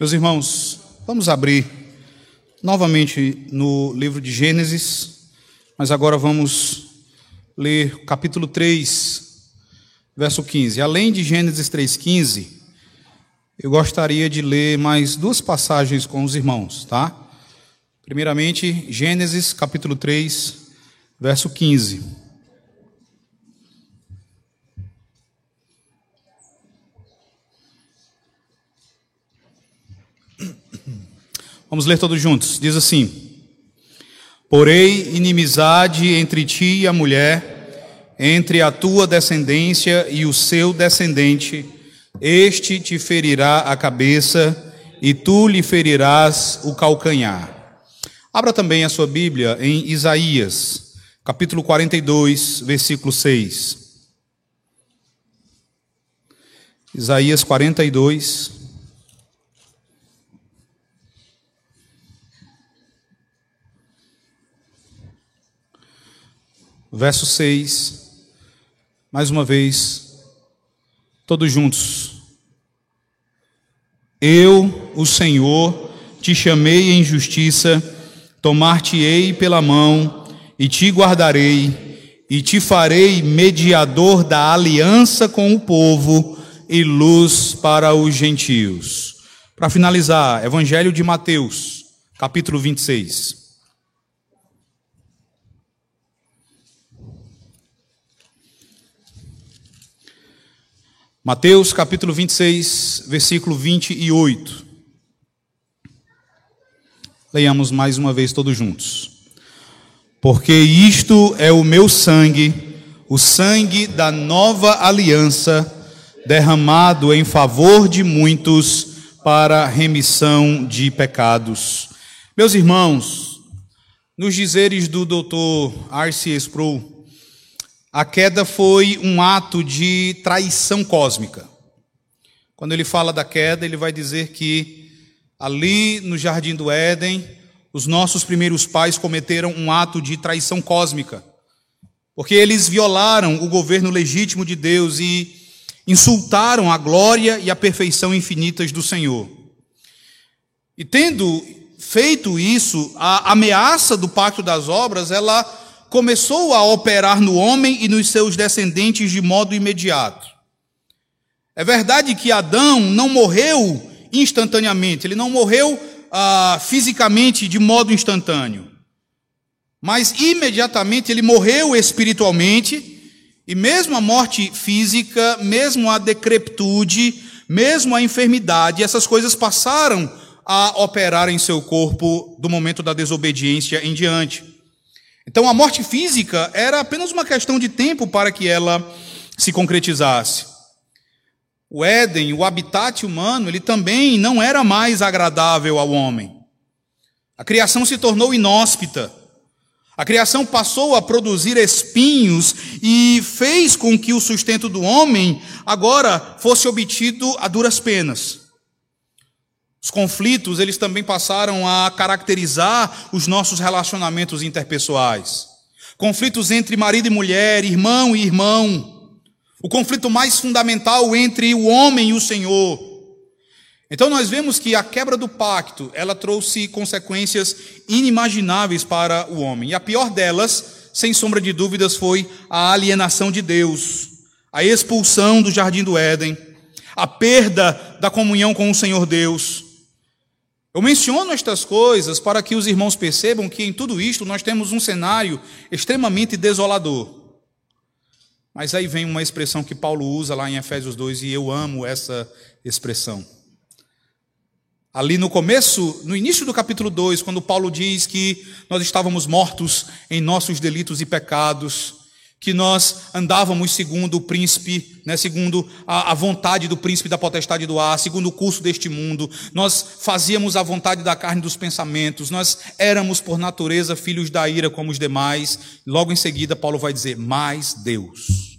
Meus irmãos, vamos abrir novamente no livro de Gênesis, mas agora vamos ler capítulo 3, verso 15. Além de Gênesis 3,15, eu gostaria de ler mais duas passagens com os irmãos, tá? Primeiramente, Gênesis capítulo 3, verso 15. Vamos ler todos juntos. Diz assim: Porém, inimizade entre ti e a mulher, entre a tua descendência e o seu descendente, este te ferirá a cabeça e tu lhe ferirás o calcanhar. Abra também a sua Bíblia em Isaías, capítulo 42, versículo 6. Isaías 42, verso 6, mais uma vez, todos juntos. Eu, o Senhor, te chamei em justiça, tomar-te-ei pela mão e te guardarei, e te farei mediador da aliança com o povo e luz para os gentios. Para finalizar, Evangelho de Mateus, capítulo 26. Mateus capítulo 26, versículo 28. Leiamos mais uma vez todos juntos. Porque isto é o meu sangue, o sangue da nova aliança, derramado em favor de muitos para remissão de pecados. Meus irmãos, nos dizeres do doutor Arce Sproul, a queda foi um ato de traição cósmica. Quando ele fala da queda, ele vai dizer que ali no jardim do Éden, os nossos primeiros pais cometeram um ato de traição cósmica, porque eles violaram o governo legítimo de Deus e insultaram a glória e a perfeição infinitas do Senhor. E tendo feito isso, a ameaça do pacto das obras, ela começou a operar no homem e nos seus descendentes de modo imediato. É verdade que Adão não morreu instantaneamente, ele não morreu ah, fisicamente de modo instantâneo, mas imediatamente ele morreu espiritualmente, e mesmo a morte física, mesmo a decrepitude, mesmo a enfermidade, essas coisas passaram a operar em seu corpo do momento da desobediência em diante. Então a morte física era apenas uma questão de tempo para que ela se concretizasse. O Éden, o habitat humano, ele também não era mais agradável ao homem. A criação se tornou inóspita. A criação passou a produzir espinhos e fez com que o sustento do homem agora fosse obtido a duras penas. Os conflitos, eles também passaram a caracterizar os nossos relacionamentos interpessoais. Conflitos entre marido e mulher, irmão e irmão. O conflito mais fundamental entre o homem e o Senhor. Então nós vemos que a quebra do pacto, ela trouxe consequências inimagináveis para o homem. E a pior delas, sem sombra de dúvidas, foi a alienação de Deus, a expulsão do jardim do Éden, a perda da comunhão com o Senhor Deus. Eu menciono estas coisas para que os irmãos percebam que em tudo isto nós temos um cenário extremamente desolador. Mas aí vem uma expressão que Paulo usa lá em Efésios 2 e eu amo essa expressão. Ali no começo, no início do capítulo 2, quando Paulo diz que nós estávamos mortos em nossos delitos e pecados, que nós andávamos segundo o príncipe, né, segundo a, a, vontade do príncipe da potestade do ar, segundo o curso deste mundo, nós fazíamos a vontade da carne dos pensamentos, nós éramos por natureza filhos da ira como os demais. Logo em seguida, Paulo vai dizer: mais Deus.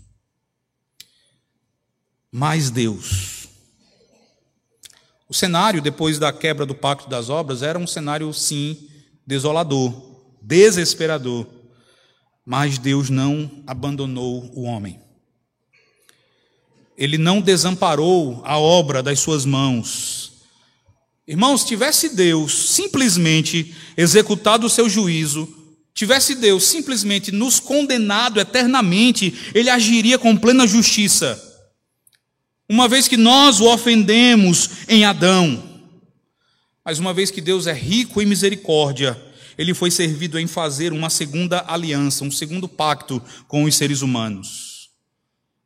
Mais Deus. O cenário, depois da quebra do pacto das obras, era um cenário, sim, desolador, desesperador. Mas Deus não abandonou o homem. Ele não desamparou a obra das suas mãos. Irmãos, tivesse Deus simplesmente executado o seu juízo, tivesse Deus simplesmente nos condenado eternamente, ele agiria com plena justiça. Uma vez que nós o ofendemos em Adão. Mas uma vez que Deus é rico em misericórdia, ele foi servido em fazer uma segunda aliança, um segundo pacto com os seres humanos.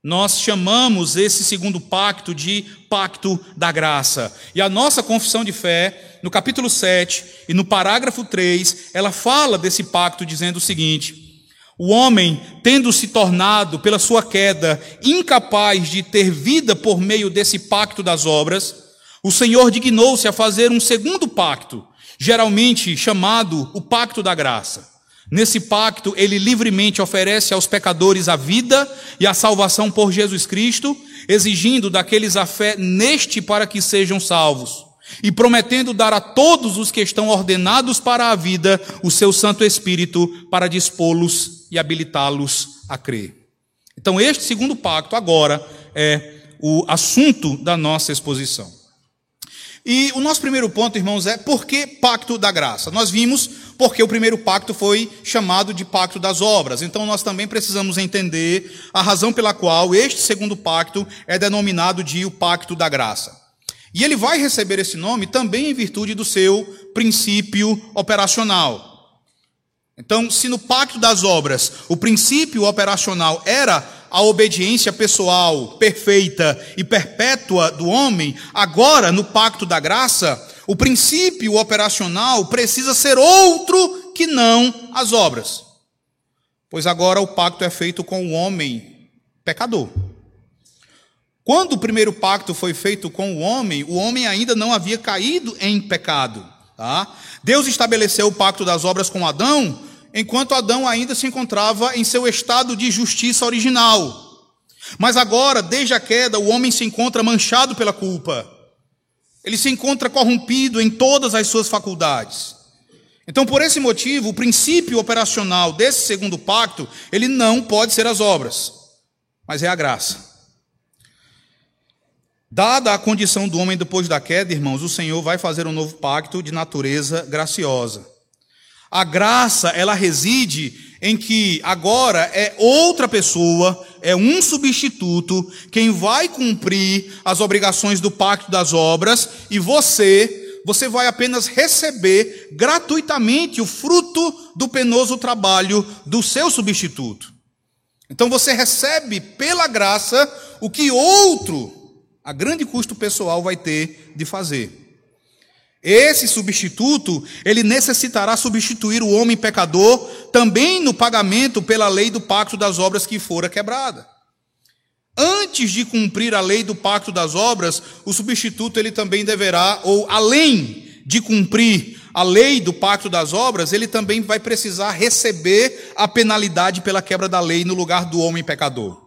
Nós chamamos esse segundo pacto de pacto da graça. E a nossa confissão de fé, no capítulo 7 e no parágrafo 3, ela fala desse pacto dizendo o seguinte: O homem, tendo se tornado, pela sua queda, incapaz de ter vida por meio desse pacto das obras, o Senhor dignou-se a fazer um segundo pacto, geralmente chamado o pacto da graça. Nesse pacto, ele livremente oferece aos pecadores a vida e a salvação por Jesus Cristo, exigindo daqueles a fé neste para que sejam salvos, e prometendo dar a todos os que estão ordenados para a vida o seu Santo Espírito para dispô-los e habilitá-los a crer. Então, este segundo pacto agora é o assunto da nossa exposição. E o nosso primeiro ponto, irmãos, é por que pacto da graça? Nós vimos porque o primeiro pacto foi chamado de pacto das obras. Então nós também precisamos entender a razão pela qual este segundo pacto é denominado de o pacto da graça. E ele vai receber esse nome também em virtude do seu princípio operacional. Então, se no pacto das obras o princípio operacional era a obediência pessoal perfeita e perpétua do homem, agora no pacto da graça, o princípio operacional precisa ser outro que não as obras. Pois agora o pacto é feito com o homem pecador. Quando o primeiro pacto foi feito com o homem, o homem ainda não havia caído em pecado. Tá? Deus estabeleceu o pacto das obras com Adão, enquanto Adão ainda se encontrava em seu estado de justiça original. Mas agora, desde a queda, o homem se encontra manchado pela culpa. Ele se encontra corrompido em todas as suas faculdades. Então, por esse motivo, o princípio operacional desse segundo pacto, ele não pode ser as obras, mas é a graça. Dada a condição do homem depois da queda, irmãos, o Senhor vai fazer um novo pacto de natureza graciosa. A graça, ela reside em que agora é outra pessoa, é um substituto, quem vai cumprir as obrigações do pacto das obras, e você, você vai apenas receber gratuitamente o fruto do penoso trabalho do seu substituto. Então você recebe pela graça o que outro, a grande custo pessoal, vai ter de fazer. Esse substituto, ele necessitará substituir o homem pecador também no pagamento pela lei do pacto das obras que fora quebrada. Antes de cumprir a lei do pacto das obras, o substituto ele também deverá, ou além de cumprir a lei do pacto das obras, ele também vai precisar receber a penalidade pela quebra da lei no lugar do homem pecador.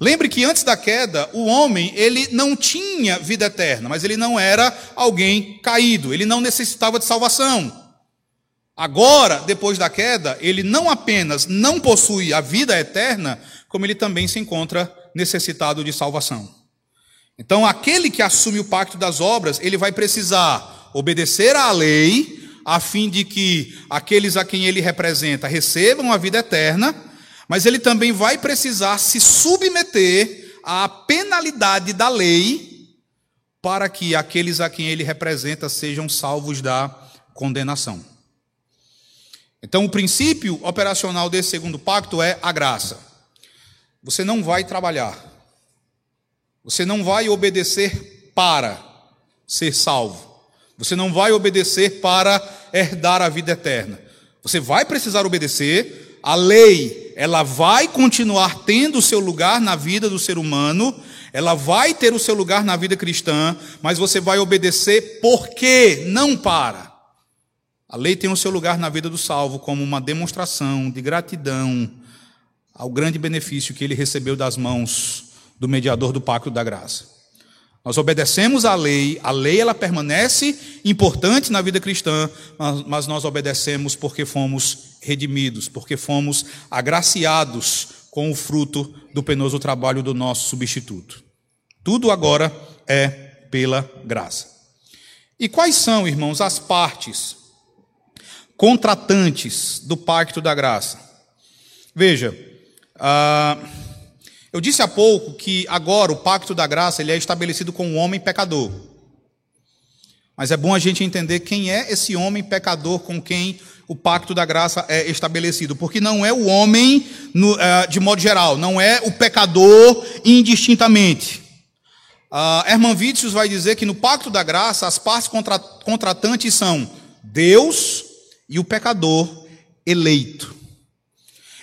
Lembre que antes da queda, o homem, ele não tinha vida eterna, mas ele não era alguém caído, ele não necessitava de salvação. Agora, depois da queda, ele não apenas não possui a vida eterna, como ele também se encontra necessitado de salvação. Então, aquele que assume o pacto das obras, ele vai precisar obedecer à lei, a fim de que aqueles a quem ele representa recebam a vida eterna, mas ele também vai precisar se submeter à penalidade da lei para que aqueles a quem ele representa sejam salvos da condenação. Então, o princípio operacional desse segundo pacto é a graça. Você não vai trabalhar, você não vai obedecer para ser salvo, você não vai obedecer para herdar a vida eterna. Você vai precisar obedecer a lei, ela vai continuar tendo o seu lugar na vida do ser humano, ela vai ter o seu lugar na vida cristã, mas você vai obedecer porque, não para. A lei tem o seu lugar na vida do salvo como uma demonstração de gratidão ao grande benefício que ele recebeu das mãos do mediador do pacto da graça. Nós obedecemos à lei, a lei ela permanece importante na vida cristã, mas nós obedecemos porque fomos redimidos, porque fomos agraciados com o fruto do penoso trabalho do nosso substituto. Tudo agora é pela graça. E quais são, irmãos, as partes contratantes do pacto da graça? Veja, uh, eu disse há pouco que agora o pacto da graça ele é estabelecido com o homem pecador. Mas é bom a gente entender quem é esse homem pecador com quem o pacto da graça é estabelecido, porque não é o homem no, uh, de modo geral, não é o pecador indistintamente. Uh, Herman Witsius vai dizer que no pacto da graça as partes contra, contratantes são Deus e o pecador eleito.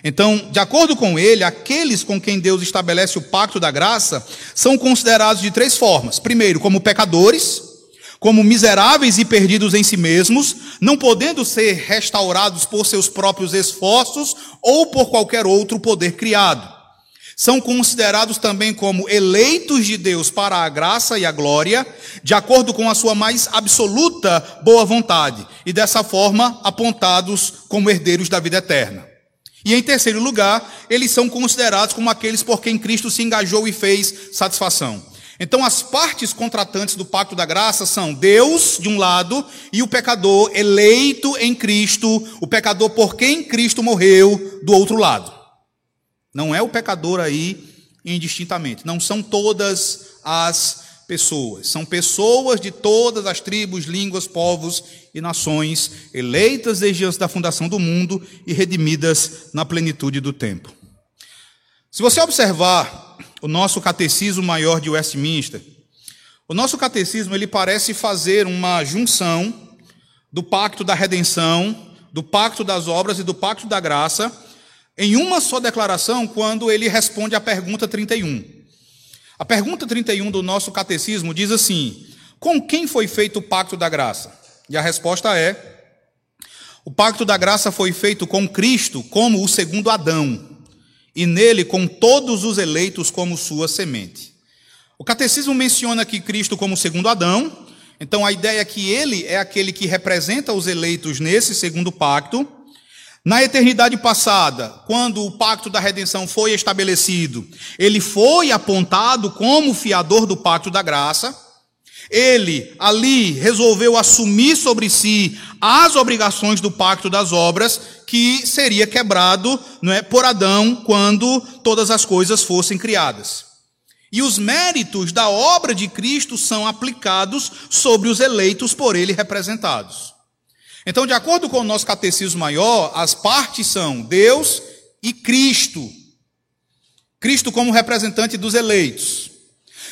Então, de acordo com ele, aqueles com quem Deus estabelece o pacto da graça são considerados de três formas: primeiro, como pecadores como miseráveis e perdidos em si mesmos, não podendo ser restaurados por seus próprios esforços ou por qualquer outro poder criado. São considerados também como eleitos de Deus para a graça e a glória, de acordo com a sua mais absoluta boa vontade, e dessa forma apontados como herdeiros da vida eterna. E em terceiro lugar, eles são considerados como aqueles por quem Cristo se engajou e fez satisfação. Então, as partes contratantes do pacto da graça são Deus, de um lado, e o pecador eleito em Cristo, o pecador por quem Cristo morreu, do outro lado. Não é o pecador aí indistintamente. Não são todas as pessoas. São pessoas de todas as tribos, línguas, povos e nações, eleitas desde antes da fundação do mundo e redimidas na plenitude do tempo. Se você observar o nosso catecismo maior de Westminster. O nosso catecismo ele parece fazer uma junção do pacto da redenção, do pacto das obras e do pacto da graça em uma só declaração quando ele responde à pergunta 31. A pergunta 31 do nosso catecismo diz assim: Com quem foi feito o pacto da graça? E a resposta é: O pacto da graça foi feito com Cristo como o segundo Adão e nele com todos os eleitos como sua semente. O catecismo menciona aqui Cristo como segundo Adão, então a ideia é que ele é aquele que representa os eleitos nesse segundo pacto. Na eternidade passada, quando o pacto da redenção foi estabelecido, ele foi apontado como fiador do pacto da graça. Ele ali resolveu assumir sobre si as obrigações do pacto das obras que seria quebrado não é, por Adão quando todas as coisas fossem criadas. E os méritos da obra de Cristo são aplicados sobre os eleitos por ele representados. Então, de acordo com o nosso catecismo maior, as partes são Deus e Cristo. Cristo como representante dos eleitos.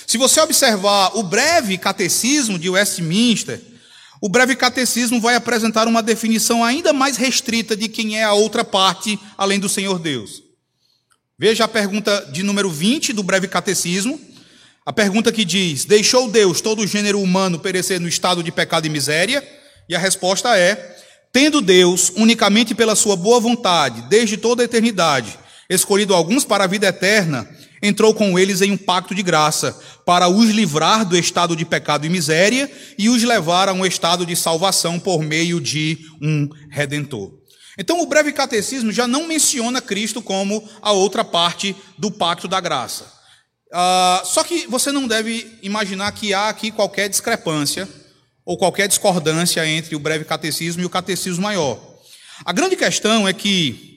Se você observar o breve catecismo de Westminster, o breve catecismo vai apresentar uma definição ainda mais restrita de quem é a outra parte além do Senhor Deus. Veja a pergunta de número 20 do breve catecismo. A pergunta que diz: Deixou Deus todo o gênero humano perecer no estado de pecado e miséria? E a resposta é: Tendo Deus, unicamente pela sua boa vontade, desde toda a eternidade, escolhido alguns para a vida eterna, entrou com eles em um pacto de graça, para os livrar do estado de pecado e miséria e os levar a um estado de salvação por meio de um redentor. Então, o breve catecismo já não menciona Cristo como a outra parte do pacto da graça. Uh, só que você não deve imaginar que há aqui qualquer discrepância ou qualquer discordância entre o breve catecismo e o catecismo maior. A grande questão é que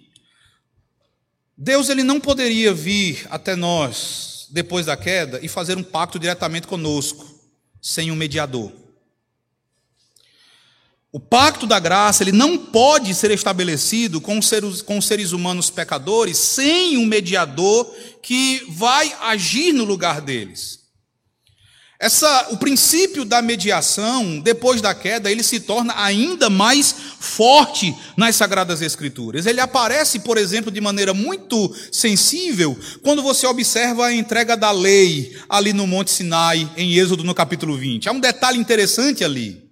Deus ele não poderia vir até nós depois da queda e fazer um pacto diretamente conosco, sem um mediador. O pacto da graça ele não pode ser estabelecido com seres, com seres humanos pecadores sem um mediador que vai agir no lugar deles. Essa, o princípio da mediação, depois da queda, ele se torna ainda mais forte nas Sagradas Escrituras. Ele aparece, por exemplo, de maneira muito sensível quando você observa a entrega da lei ali no Monte Sinai, em Êxodo, no capítulo 20. Há um detalhe interessante ali.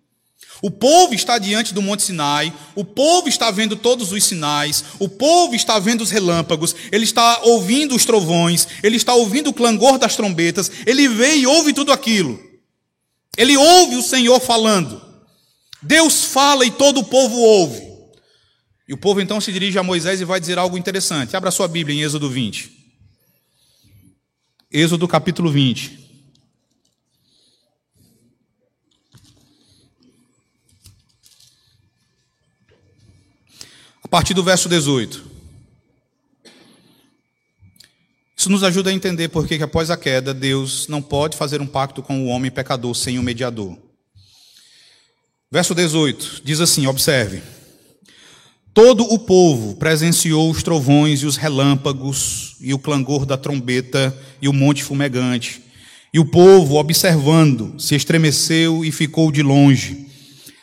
O povo está diante do Monte Sinai, o povo está vendo todos os sinais, o povo está vendo os relâmpagos, ele está ouvindo os trovões, ele está ouvindo o clangor das trombetas, ele vê e ouve tudo aquilo. Ele ouve o Senhor falando. Deus fala e todo o povo ouve. E o povo então se dirige a Moisés e vai dizer algo interessante. Abra sua Bíblia em Êxodo 20. Êxodo capítulo 20. A partir do verso 18. Isso nos ajuda a entender por que após a queda Deus não pode fazer um pacto com o homem pecador sem o um mediador. Verso 18 diz assim: observe. Todo o povo presenciou os trovões e os relâmpagos, e o clangor da trombeta e o monte fumegante. E o povo, observando, se estremeceu e ficou de longe.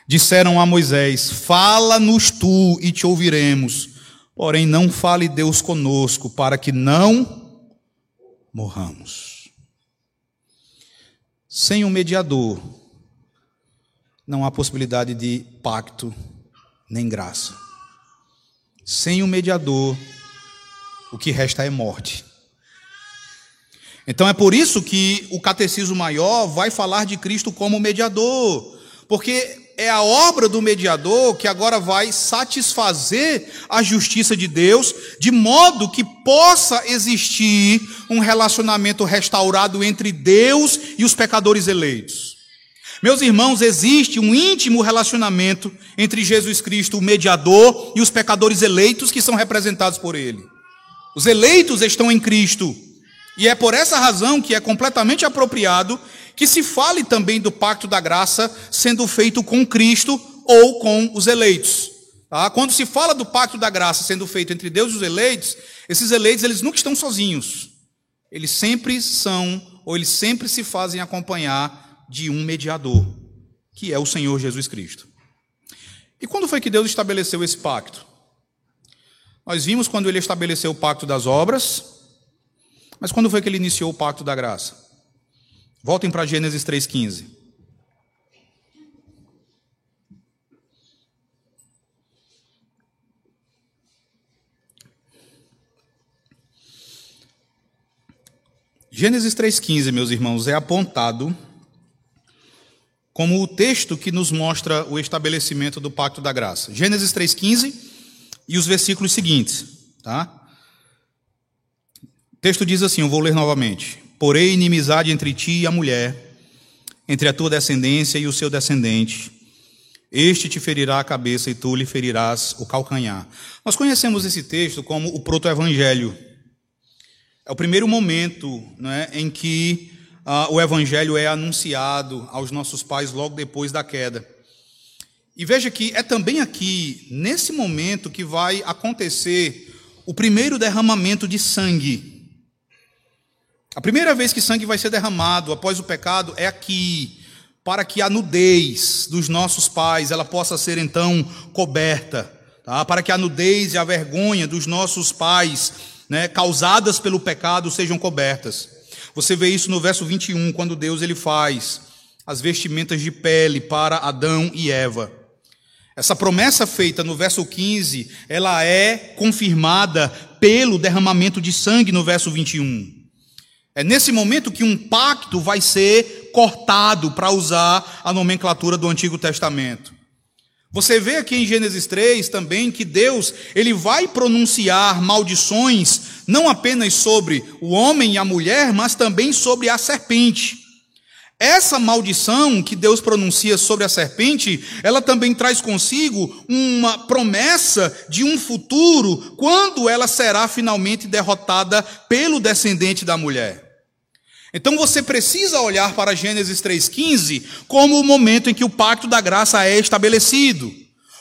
Disseram a Moisés: Fala-nos tu e te ouviremos. Porém, não fale Deus conosco, para que não morramos. Sem um mediador, não há possibilidade de pacto nem graça. Sem um mediador, o que resta é morte. Então é por isso que o catecismo maior vai falar de Cristo como mediador, porque é a obra do mediador que agora vai satisfazer a justiça de Deus, de modo que possa existir um relacionamento restaurado entre Deus e os pecadores eleitos. Meus irmãos, existe um íntimo relacionamento entre Jesus Cristo, o mediador, e os pecadores eleitos que são representados por ele. Os eleitos estão em Cristo. E é por essa razão que é completamente apropriado que se fale também do pacto da graça sendo feito com Cristo ou com os eleitos. Tá? Quando se fala do pacto da graça sendo feito entre Deus e os eleitos, esses eleitos eles nunca estão sozinhos. Eles sempre são, ou eles sempre se fazem acompanhar de um mediador, que é o Senhor Jesus Cristo. E quando foi que Deus estabeleceu esse pacto? Nós vimos quando ele estabeleceu o pacto das obras, mas quando foi que ele iniciou o pacto da graça? Voltem para Gênesis 3,15. Gênesis 3,15, meus irmãos, é apontado como o texto que nos mostra o estabelecimento do pacto da graça. Gênesis 3,15 e os versículos seguintes. Tá? O texto diz assim: eu vou ler novamente. Porém, inimizade entre ti e a mulher, entre a tua descendência e o seu descendente. Este te ferirá a cabeça e tu lhe ferirás o calcanhar. Nós conhecemos esse texto como o proto-evangelho. É o primeiro momento né, em que ah, o evangelho é anunciado aos nossos pais logo depois da queda. E veja que é também aqui, nesse momento, que vai acontecer o primeiro derramamento de sangue. A primeira vez que sangue vai ser derramado após o pecado é aqui, para que a nudez dos nossos pais ela possa ser então coberta, tá? para que a nudez e a vergonha dos nossos pais, né, causadas pelo pecado, sejam cobertas. Você vê isso no verso 21, quando Deus ele faz as vestimentas de pele para Adão e Eva. Essa promessa feita no verso 15, ela é confirmada pelo derramamento de sangue no verso 21. É nesse momento que um pacto vai ser cortado para usar a nomenclatura do Antigo Testamento. Você vê aqui em Gênesis 3 também que Deus, ele vai pronunciar maldições não apenas sobre o homem e a mulher, mas também sobre a serpente. Essa maldição que Deus pronuncia sobre a serpente, ela também traz consigo uma promessa de um futuro quando ela será finalmente derrotada pelo descendente da mulher. Então você precisa olhar para Gênesis 3,15 como o momento em que o pacto da graça é estabelecido.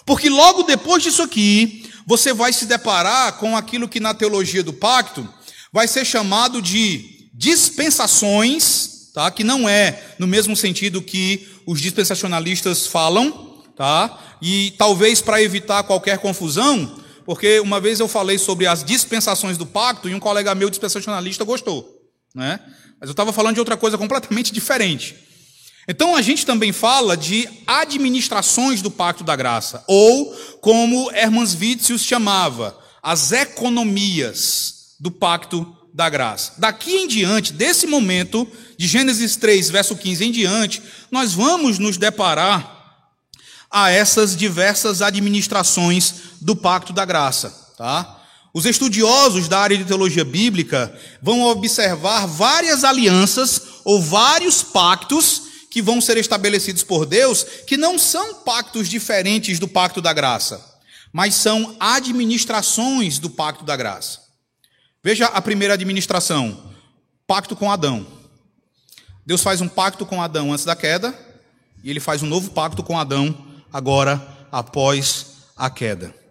Porque logo depois disso aqui, você vai se deparar com aquilo que na teologia do pacto vai ser chamado de dispensações, tá? que não é no mesmo sentido que os dispensacionalistas falam, tá? e talvez para evitar qualquer confusão, porque uma vez eu falei sobre as dispensações do pacto e um colega meu dispensacionalista gostou. Né? Mas eu estava falando de outra coisa completamente diferente. Então a gente também fala de administrações do pacto da graça, ou como Hermans Witzius chamava, as economias do pacto da graça. Daqui em diante, desse momento, de Gênesis 3, verso 15 em diante, nós vamos nos deparar a essas diversas administrações do pacto da graça, tá? Os estudiosos da área de teologia bíblica vão observar várias alianças ou vários pactos que vão ser estabelecidos por Deus, que não são pactos diferentes do pacto da graça. mas são administrações do pacto da graça. Veja a primeira administração: pacto com Adão. Deus faz um pacto com Adão antes da queda, e ele faz um novo pacto com Adão agora após a queda.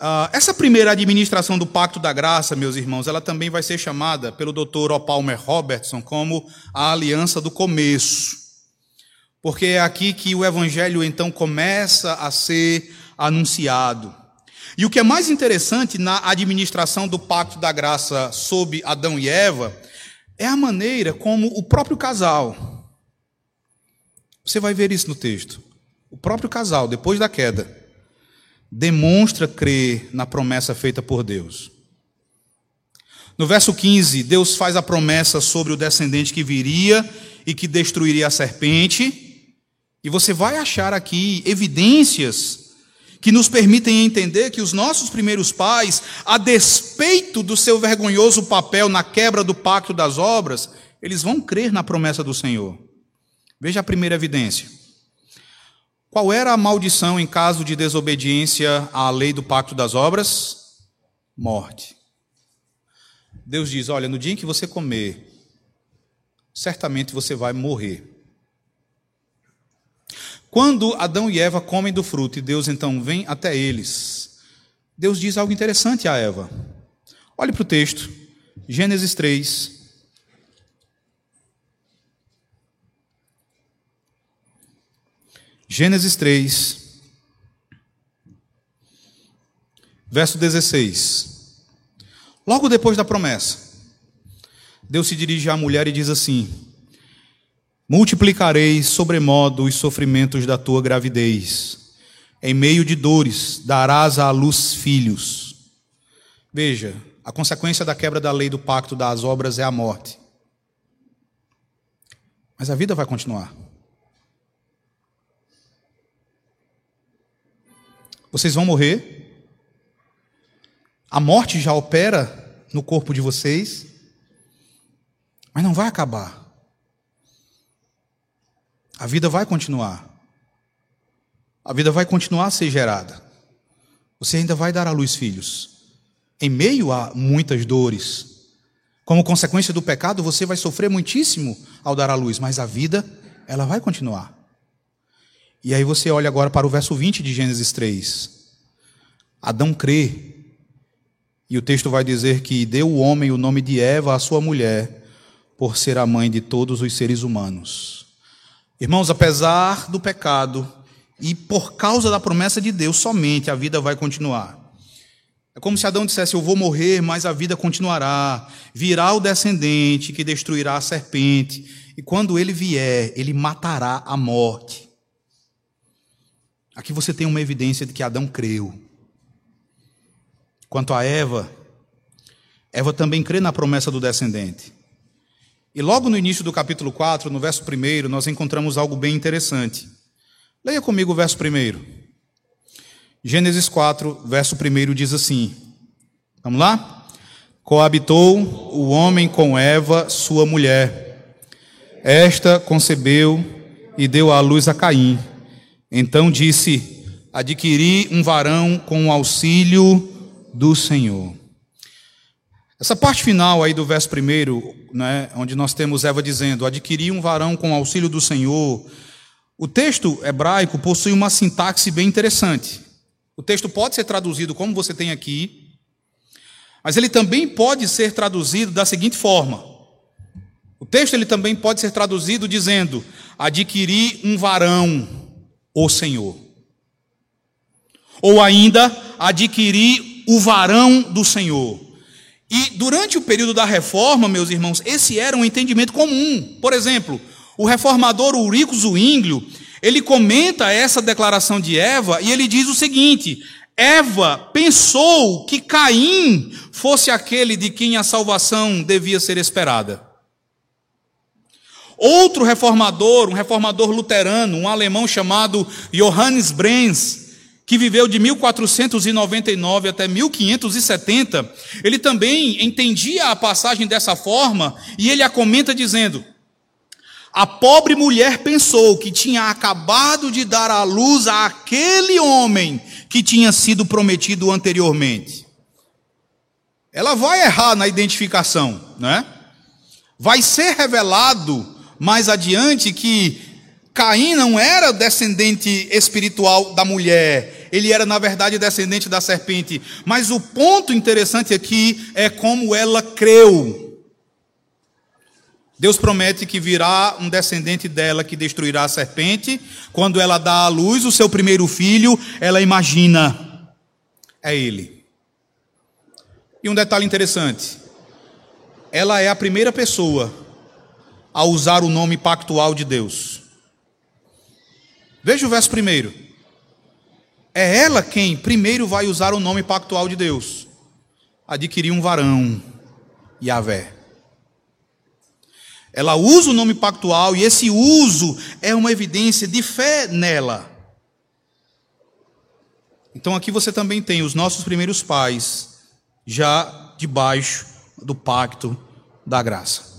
Uh, essa primeira administração do Pacto da Graça, meus irmãos, ela também vai ser chamada pelo Dr. O. Palmer Robertson como a aliança do começo. Porque é aqui que o Evangelho então começa a ser anunciado. E o que é mais interessante na administração do Pacto da Graça sob Adão e Eva é a maneira como o próprio casal, você vai ver isso no texto, o próprio casal, depois da queda, demonstra crer na promessa feita por Deus. No verso 15, Deus faz a promessa sobre o descendente que viria e que destruiria a serpente, e você vai achar aqui evidências que nos permitem entender que os nossos primeiros pais, a despeito do seu vergonhoso papel na quebra do pacto das obras, eles vão crer na promessa do Senhor. Veja a primeira evidência. Qual era a maldição em caso de desobediência à lei do pacto das obras? Morte. Deus diz: Olha, no dia em que você comer, certamente você vai morrer. Quando Adão e Eva comem do fruto e Deus então vem até eles, Deus diz algo interessante a Eva. Olhe para o texto, Gênesis 3, Gênesis 3, verso 16. Logo depois da promessa, Deus se dirige à mulher e diz assim: Multiplicarei sobremodo os sofrimentos da tua gravidez, em meio de dores darás à luz filhos. Veja, a consequência da quebra da lei do pacto das obras é a morte. Mas a vida vai continuar. Vocês vão morrer. A morte já opera no corpo de vocês. Mas não vai acabar. A vida vai continuar. A vida vai continuar a ser gerada. Você ainda vai dar à luz filhos. Em meio a muitas dores. Como consequência do pecado, você vai sofrer muitíssimo ao dar à luz, mas a vida, ela vai continuar. E aí você olha agora para o verso 20 de Gênesis 3. Adão crê. E o texto vai dizer que deu o homem o nome de Eva à sua mulher, por ser a mãe de todos os seres humanos. Irmãos, apesar do pecado e por causa da promessa de Deus somente, a vida vai continuar. É como se Adão dissesse: Eu vou morrer, mas a vida continuará. Virá o descendente que destruirá a serpente, e quando ele vier, ele matará a morte. Aqui você tem uma evidência de que Adão creu. Quanto a Eva, Eva também crê na promessa do descendente. E logo no início do capítulo 4, no verso 1, nós encontramos algo bem interessante. Leia comigo o verso 1. Gênesis 4, verso 1 diz assim: Vamos lá? Coabitou o homem com Eva, sua mulher. Esta concebeu e deu à luz a Caim. Então disse: Adquiri um varão com o auxílio do Senhor. Essa parte final aí do verso primeiro, né, onde nós temos Eva dizendo: Adquiri um varão com o auxílio do Senhor. O texto hebraico possui uma sintaxe bem interessante. O texto pode ser traduzido como você tem aqui, mas ele também pode ser traduzido da seguinte forma: o texto ele também pode ser traduzido dizendo: adquiri um varão o Senhor. Ou ainda, adquirir o varão do Senhor. E durante o período da reforma, meus irmãos, esse era um entendimento comum. Por exemplo, o reformador Urico Zwinglio, ele comenta essa declaração de Eva e ele diz o seguinte: Eva pensou que Caim fosse aquele de quem a salvação devia ser esperada. Outro reformador, um reformador luterano, um alemão chamado Johannes Brenz, que viveu de 1499 até 1570, ele também entendia a passagem dessa forma e ele a comenta dizendo: A pobre mulher pensou que tinha acabado de dar à luz àquele homem que tinha sido prometido anteriormente. Ela vai errar na identificação, né? Vai ser revelado mais adiante que Caim não era descendente espiritual da mulher, ele era, na verdade, descendente da serpente. Mas o ponto interessante aqui é como ela creu. Deus promete que virá um descendente dela que destruirá a serpente. Quando ela dá à luz o seu primeiro filho, ela imagina: é ele. E um detalhe interessante: ela é a primeira pessoa a usar o nome pactual de Deus. Veja o verso primeiro. É ela quem primeiro vai usar o nome pactual de Deus. Adquirir um varão, Yahvé. Ela usa o nome pactual e esse uso é uma evidência de fé nela. Então aqui você também tem os nossos primeiros pais já debaixo do pacto da graça.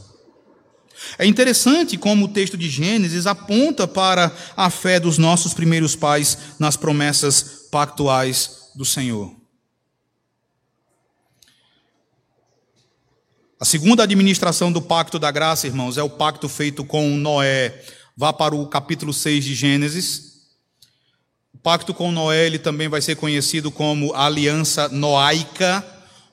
É interessante como o texto de Gênesis aponta para a fé dos nossos primeiros pais nas promessas pactuais do Senhor. A segunda administração do pacto da graça, irmãos, é o pacto feito com Noé. Vá para o capítulo 6 de Gênesis. O pacto com Noé ele também vai ser conhecido como a aliança noaica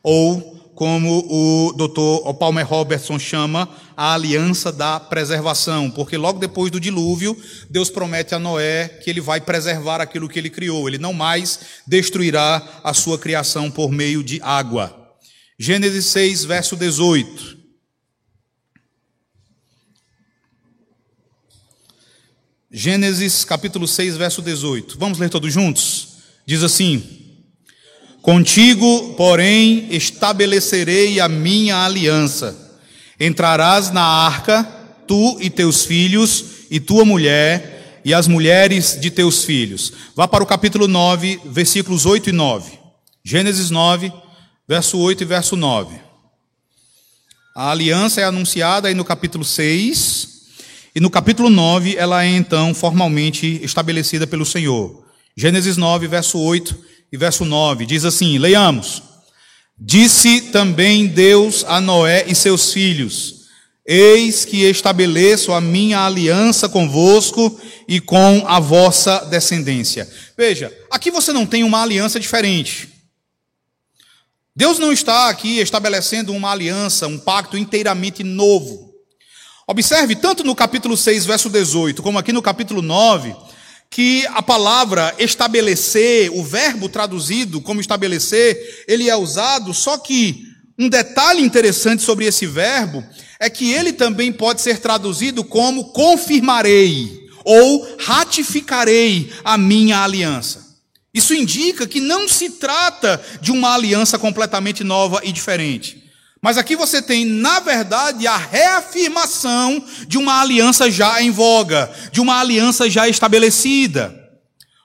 ou como o doutor Palmer Robertson chama, a aliança da preservação, porque logo depois do dilúvio, Deus promete a Noé que ele vai preservar aquilo que ele criou, ele não mais destruirá a sua criação por meio de água. Gênesis 6, verso 18. Gênesis capítulo 6, verso 18. Vamos ler todos juntos? Diz assim: Contigo, porém, estabelecerei a minha aliança. Entrarás na arca, tu e teus filhos, e tua mulher, e as mulheres de teus filhos. Vá para o capítulo 9, versículos 8 e 9. Gênesis 9, verso 8 e verso 9. A aliança é anunciada aí no capítulo 6, e no capítulo 9 ela é então formalmente estabelecida pelo Senhor. Gênesis 9, verso 8 e verso 9, diz assim: leiamos. Disse também Deus a Noé e seus filhos: Eis que estabeleço a minha aliança convosco e com a vossa descendência. Veja, aqui você não tem uma aliança diferente. Deus não está aqui estabelecendo uma aliança, um pacto inteiramente novo. Observe, tanto no capítulo 6, verso 18, como aqui no capítulo 9, que a palavra estabelecer, o verbo traduzido como estabelecer, ele é usado, só que um detalhe interessante sobre esse verbo é que ele também pode ser traduzido como confirmarei ou ratificarei a minha aliança. Isso indica que não se trata de uma aliança completamente nova e diferente. Mas aqui você tem, na verdade, a reafirmação de uma aliança já em voga, de uma aliança já estabelecida.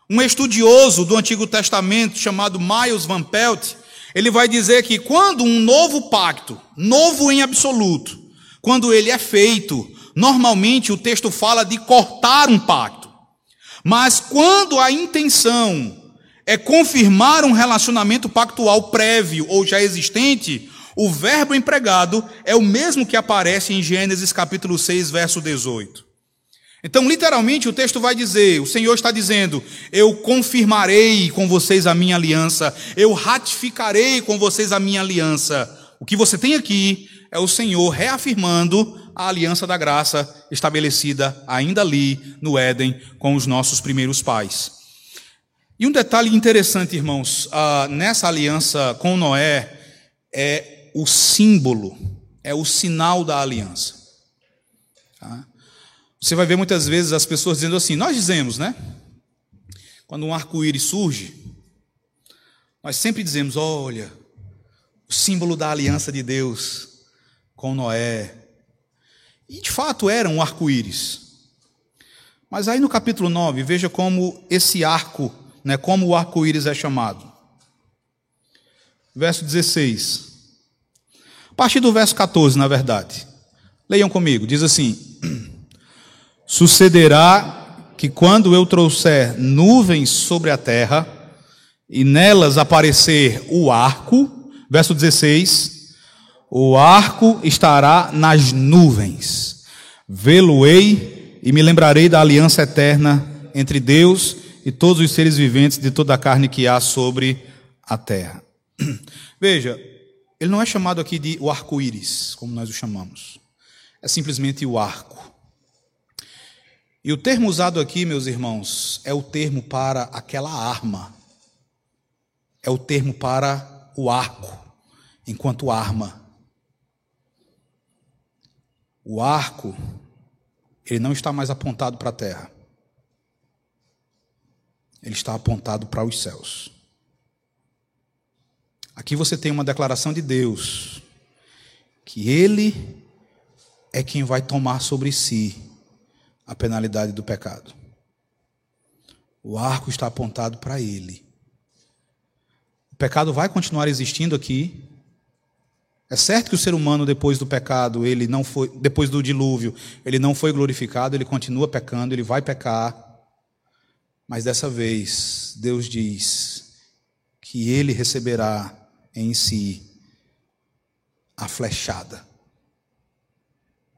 Um estudioso do Antigo Testamento chamado Miles Van Pelt, ele vai dizer que quando um novo pacto, novo em absoluto, quando ele é feito, normalmente o texto fala de cortar um pacto. Mas quando a intenção é confirmar um relacionamento pactual prévio ou já existente, o verbo empregado é o mesmo que aparece em Gênesis capítulo 6, verso 18. Então, literalmente, o texto vai dizer: o Senhor está dizendo, eu confirmarei com vocês a minha aliança, eu ratificarei com vocês a minha aliança. O que você tem aqui é o Senhor reafirmando a aliança da graça estabelecida ainda ali no Éden com os nossos primeiros pais. E um detalhe interessante, irmãos, uh, nessa aliança com Noé, é o símbolo, é o sinal da aliança. Tá? Você vai ver muitas vezes as pessoas dizendo assim: nós dizemos, né? Quando um arco-íris surge, nós sempre dizemos: olha, o símbolo da aliança de Deus com Noé. E de fato era um arco-íris. Mas aí no capítulo 9, veja como esse arco, né, como o arco-íris é chamado. Verso 16 partir do verso 14, na verdade. Leiam comigo, diz assim: Sucederá que quando eu trouxer nuvens sobre a terra, e nelas aparecer o arco, verso 16: o arco estará nas nuvens, vê-lo-ei e me lembrarei da aliança eterna entre Deus e todos os seres viventes de toda a carne que há sobre a terra. Veja, ele não é chamado aqui de o arco-íris, como nós o chamamos. É simplesmente o arco. E o termo usado aqui, meus irmãos, é o termo para aquela arma. É o termo para o arco, enquanto arma. O arco, ele não está mais apontado para a terra. Ele está apontado para os céus. Aqui você tem uma declaração de Deus, que Ele é quem vai tomar sobre si a penalidade do pecado. O arco está apontado para Ele. O pecado vai continuar existindo aqui. É certo que o ser humano, depois do pecado, ele não foi, depois do dilúvio, ele não foi glorificado, ele continua pecando, ele vai pecar. Mas dessa vez, Deus diz que ele receberá em si a flechada.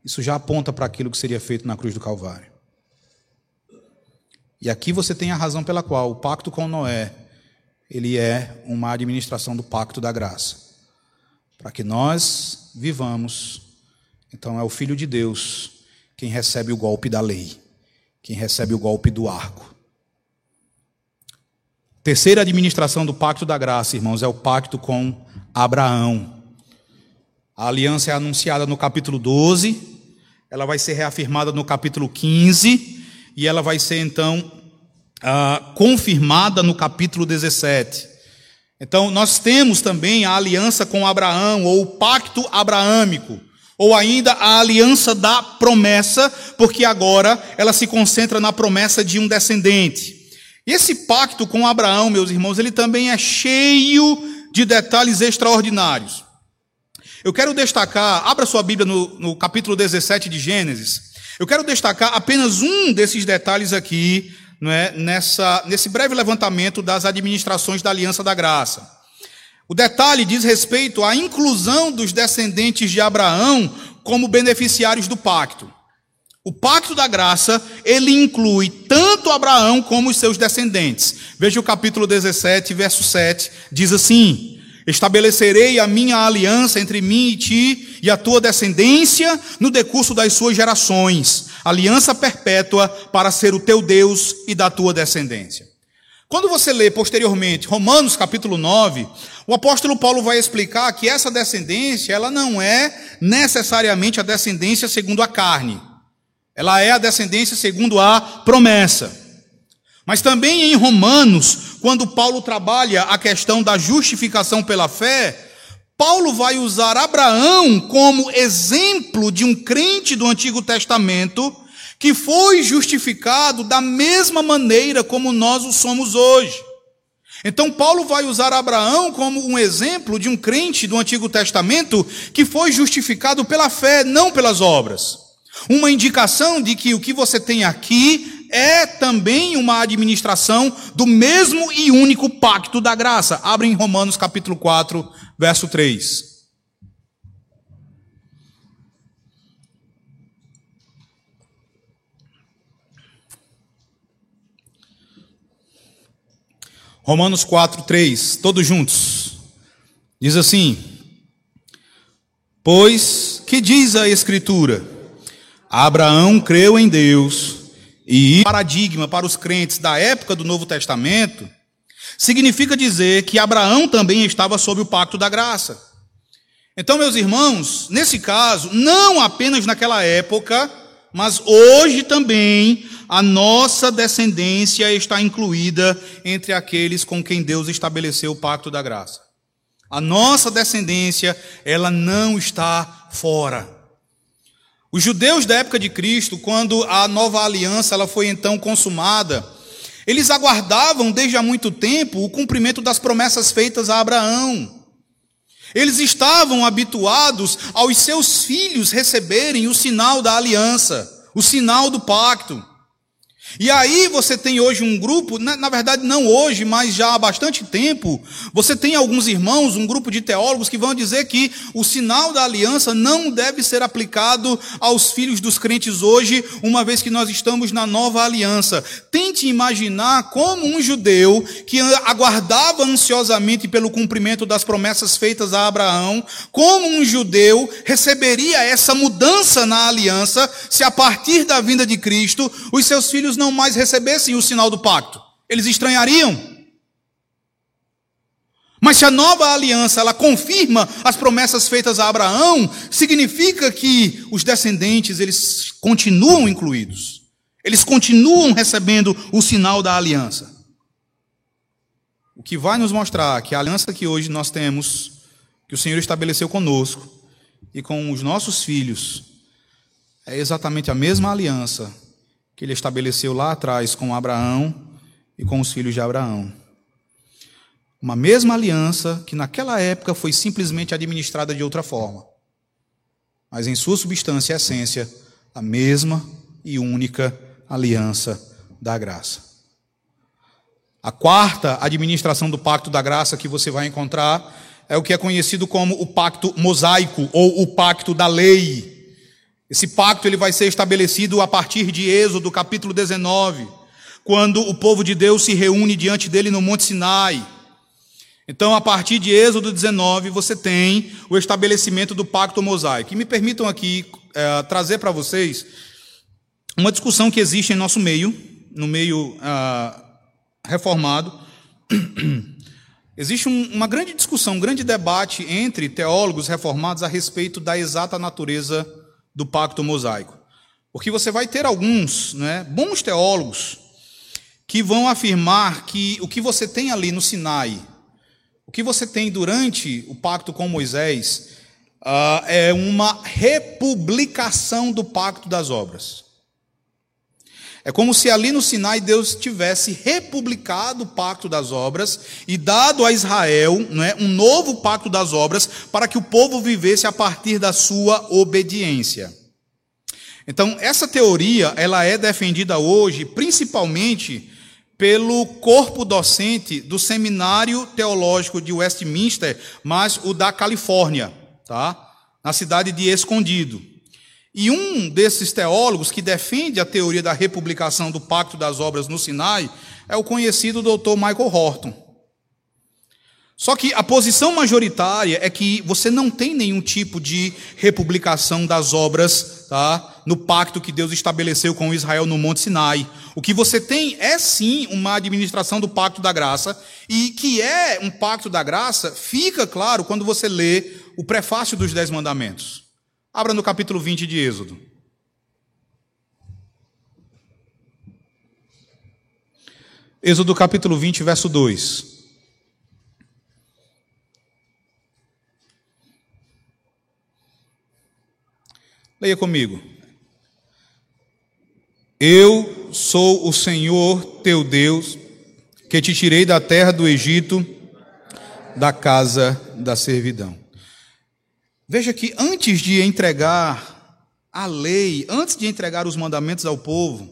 Isso já aponta para aquilo que seria feito na cruz do Calvário. E aqui você tem a razão pela qual o pacto com Noé, ele é uma administração do pacto da graça. Para que nós vivamos, então é o filho de Deus quem recebe o golpe da lei, quem recebe o golpe do arco. Terceira administração do pacto da graça, irmãos, é o pacto com Abraão. A aliança é anunciada no capítulo 12, ela vai ser reafirmada no capítulo 15 e ela vai ser então uh, confirmada no capítulo 17. Então, nós temos também a aliança com Abraão, ou o pacto abraâmico, ou ainda a aliança da promessa, porque agora ela se concentra na promessa de um descendente. E esse pacto com Abraão, meus irmãos, ele também é cheio de detalhes extraordinários. Eu quero destacar, abra sua Bíblia no, no capítulo 17 de Gênesis. Eu quero destacar apenas um desses detalhes aqui, não é, nessa, nesse breve levantamento das administrações da Aliança da Graça. O detalhe diz respeito à inclusão dos descendentes de Abraão como beneficiários do pacto. O pacto da graça, ele inclui tanto Abraão como os seus descendentes. Veja o capítulo 17, verso 7, diz assim: Estabelecerei a minha aliança entre mim e ti e a tua descendência no decurso das suas gerações, aliança perpétua para ser o teu Deus e da tua descendência. Quando você lê posteriormente Romanos capítulo 9, o apóstolo Paulo vai explicar que essa descendência, ela não é necessariamente a descendência segundo a carne. Ela é a descendência segundo a promessa. Mas também em Romanos, quando Paulo trabalha a questão da justificação pela fé, Paulo vai usar Abraão como exemplo de um crente do Antigo Testamento que foi justificado da mesma maneira como nós o somos hoje. Então, Paulo vai usar Abraão como um exemplo de um crente do Antigo Testamento que foi justificado pela fé, não pelas obras. Uma indicação de que o que você tem aqui é também uma administração do mesmo e único pacto da graça. Abre em Romanos capítulo 4, verso 3. Romanos 4, 3, todos juntos. Diz assim: Pois que diz a Escritura? Abraão creu em Deus e paradigma para os crentes da época do Novo Testamento significa dizer que Abraão também estava sob o pacto da graça. Então, meus irmãos, nesse caso, não apenas naquela época, mas hoje também a nossa descendência está incluída entre aqueles com quem Deus estabeleceu o pacto da graça. A nossa descendência, ela não está fora. Os judeus da época de Cristo, quando a nova aliança ela foi então consumada, eles aguardavam desde há muito tempo o cumprimento das promessas feitas a Abraão. Eles estavam habituados aos seus filhos receberem o sinal da aliança, o sinal do pacto. E aí você tem hoje um grupo, na, verdade não hoje, mas já há bastante tempo, você tem alguns irmãos, um grupo de teólogos que vão dizer que o sinal da aliança não deve ser aplicado aos filhos dos crentes hoje, uma vez que nós estamos na nova aliança. Tente imaginar como um judeu que aguardava ansiosamente pelo cumprimento das promessas feitas a Abraão, como um judeu receberia essa mudança na aliança se a partir da vinda de Cristo os seus filhos não mais recebessem o sinal do pacto. Eles estranhariam. Mas se a nova aliança ela confirma as promessas feitas a Abraão, significa que os descendentes eles continuam incluídos. Eles continuam recebendo o sinal da aliança. O que vai nos mostrar que a aliança que hoje nós temos, que o Senhor estabeleceu conosco e com os nossos filhos, é exatamente a mesma aliança que ele estabeleceu lá atrás com Abraão e com os filhos de Abraão. Uma mesma aliança que naquela época foi simplesmente administrada de outra forma, mas em sua substância e essência, a mesma e única aliança da graça. A quarta administração do pacto da graça que você vai encontrar é o que é conhecido como o pacto mosaico ou o pacto da lei. Esse pacto ele vai ser estabelecido a partir de Êxodo, capítulo 19, quando o povo de Deus se reúne diante dele no Monte Sinai. Então, a partir de Êxodo 19, você tem o estabelecimento do pacto mosaico. E me permitam aqui é, trazer para vocês uma discussão que existe em nosso meio, no meio ah, reformado. Existe um, uma grande discussão, um grande debate entre teólogos reformados a respeito da exata natureza do pacto mosaico. Porque você vai ter alguns né, bons teólogos que vão afirmar que o que você tem ali no Sinai, o que você tem durante o pacto com Moisés, uh, é uma republicação do pacto das obras. É como se ali no Sinai Deus tivesse republicado o pacto das obras e dado a Israel é, um novo pacto das obras para que o povo vivesse a partir da sua obediência. Então, essa teoria ela é defendida hoje principalmente pelo corpo docente do Seminário Teológico de Westminster, mas o da Califórnia, tá? na cidade de Escondido. E um desses teólogos que defende a teoria da republicação do Pacto das Obras no Sinai é o conhecido Dr. Michael Horton. Só que a posição majoritária é que você não tem nenhum tipo de republicação das obras tá, no pacto que Deus estabeleceu com Israel no Monte Sinai. O que você tem é sim uma administração do pacto da graça, e que é um pacto da graça, fica claro quando você lê o prefácio dos Dez Mandamentos. Abra no capítulo 20 de Êxodo. Êxodo capítulo 20, verso 2. Leia comigo. Eu sou o Senhor teu Deus, que te tirei da terra do Egito, da casa da servidão. Veja que antes de entregar a lei, antes de entregar os mandamentos ao povo,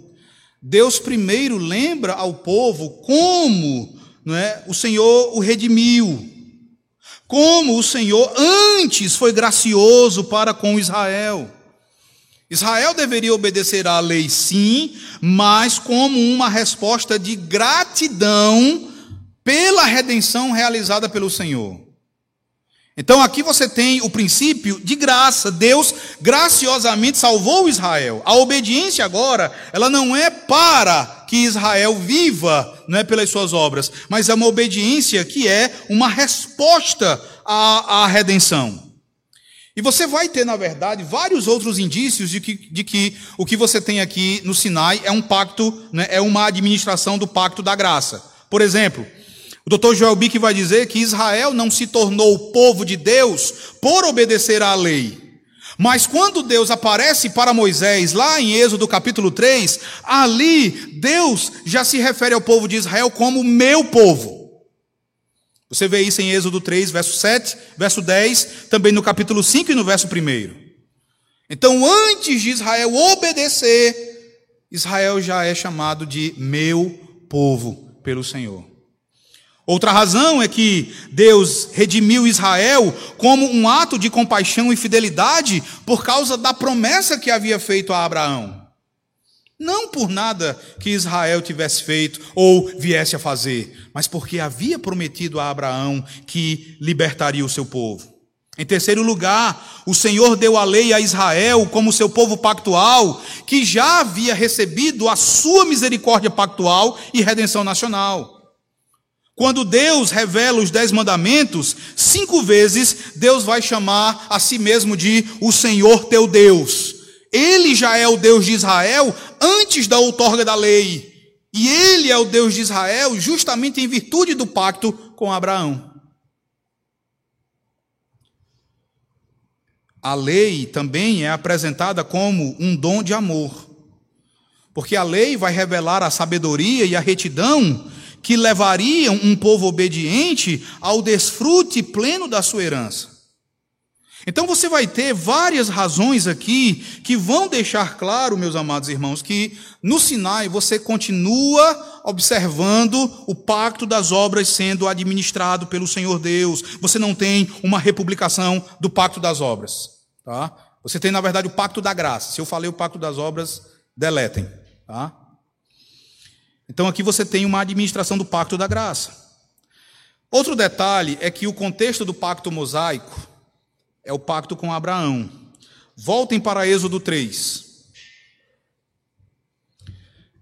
Deus primeiro lembra ao povo como não é, o Senhor o redimiu, como o Senhor antes foi gracioso para com Israel. Israel deveria obedecer à lei, sim, mas como uma resposta de gratidão pela redenção realizada pelo Senhor. Então aqui você tem o princípio de graça. Deus graciosamente salvou Israel. A obediência agora, ela não é para que Israel viva, não é pelas suas obras, mas é uma obediência que é uma resposta à, à redenção. E você vai ter, na verdade, vários outros indícios de que, de que o que você tem aqui no Sinai é um pacto, né, é uma administração do pacto da graça. Por exemplo, o Dr. Joel Bick vai dizer que Israel não se tornou o povo de Deus por obedecer à lei. Mas quando Deus aparece para Moisés, lá em Êxodo capítulo 3, ali Deus já se refere ao povo de Israel como meu povo. Você vê isso em Êxodo 3, verso 7, verso 10, também no capítulo 5 e no verso 1. Então, antes de Israel obedecer Israel já é chamado de meu povo pelo Senhor. Outra razão é que Deus redimiu Israel como um ato de compaixão e fidelidade por causa da promessa que havia feito a Abraão. Não por nada que Israel tivesse feito ou viesse a fazer, mas porque havia prometido a Abraão que libertaria o seu povo. Em terceiro lugar, o Senhor deu a lei a Israel como seu povo pactual, que já havia recebido a sua misericórdia pactual e redenção nacional. Quando Deus revela os dez mandamentos, cinco vezes Deus vai chamar a si mesmo de o Senhor teu Deus. Ele já é o Deus de Israel antes da outorga da lei. E ele é o Deus de Israel justamente em virtude do pacto com Abraão. A lei também é apresentada como um dom de amor. Porque a lei vai revelar a sabedoria e a retidão que levariam um povo obediente ao desfrute pleno da sua herança. Então você vai ter várias razões aqui que vão deixar claro, meus amados irmãos, que no Sinai você continua observando o pacto das obras sendo administrado pelo Senhor Deus. Você não tem uma republicação do pacto das obras, tá? Você tem na verdade o pacto da graça. Se eu falei o pacto das obras, deletem, tá? Então aqui você tem uma administração do pacto da graça. Outro detalhe é que o contexto do pacto mosaico é o pacto com Abraão. Voltem para Êxodo 3.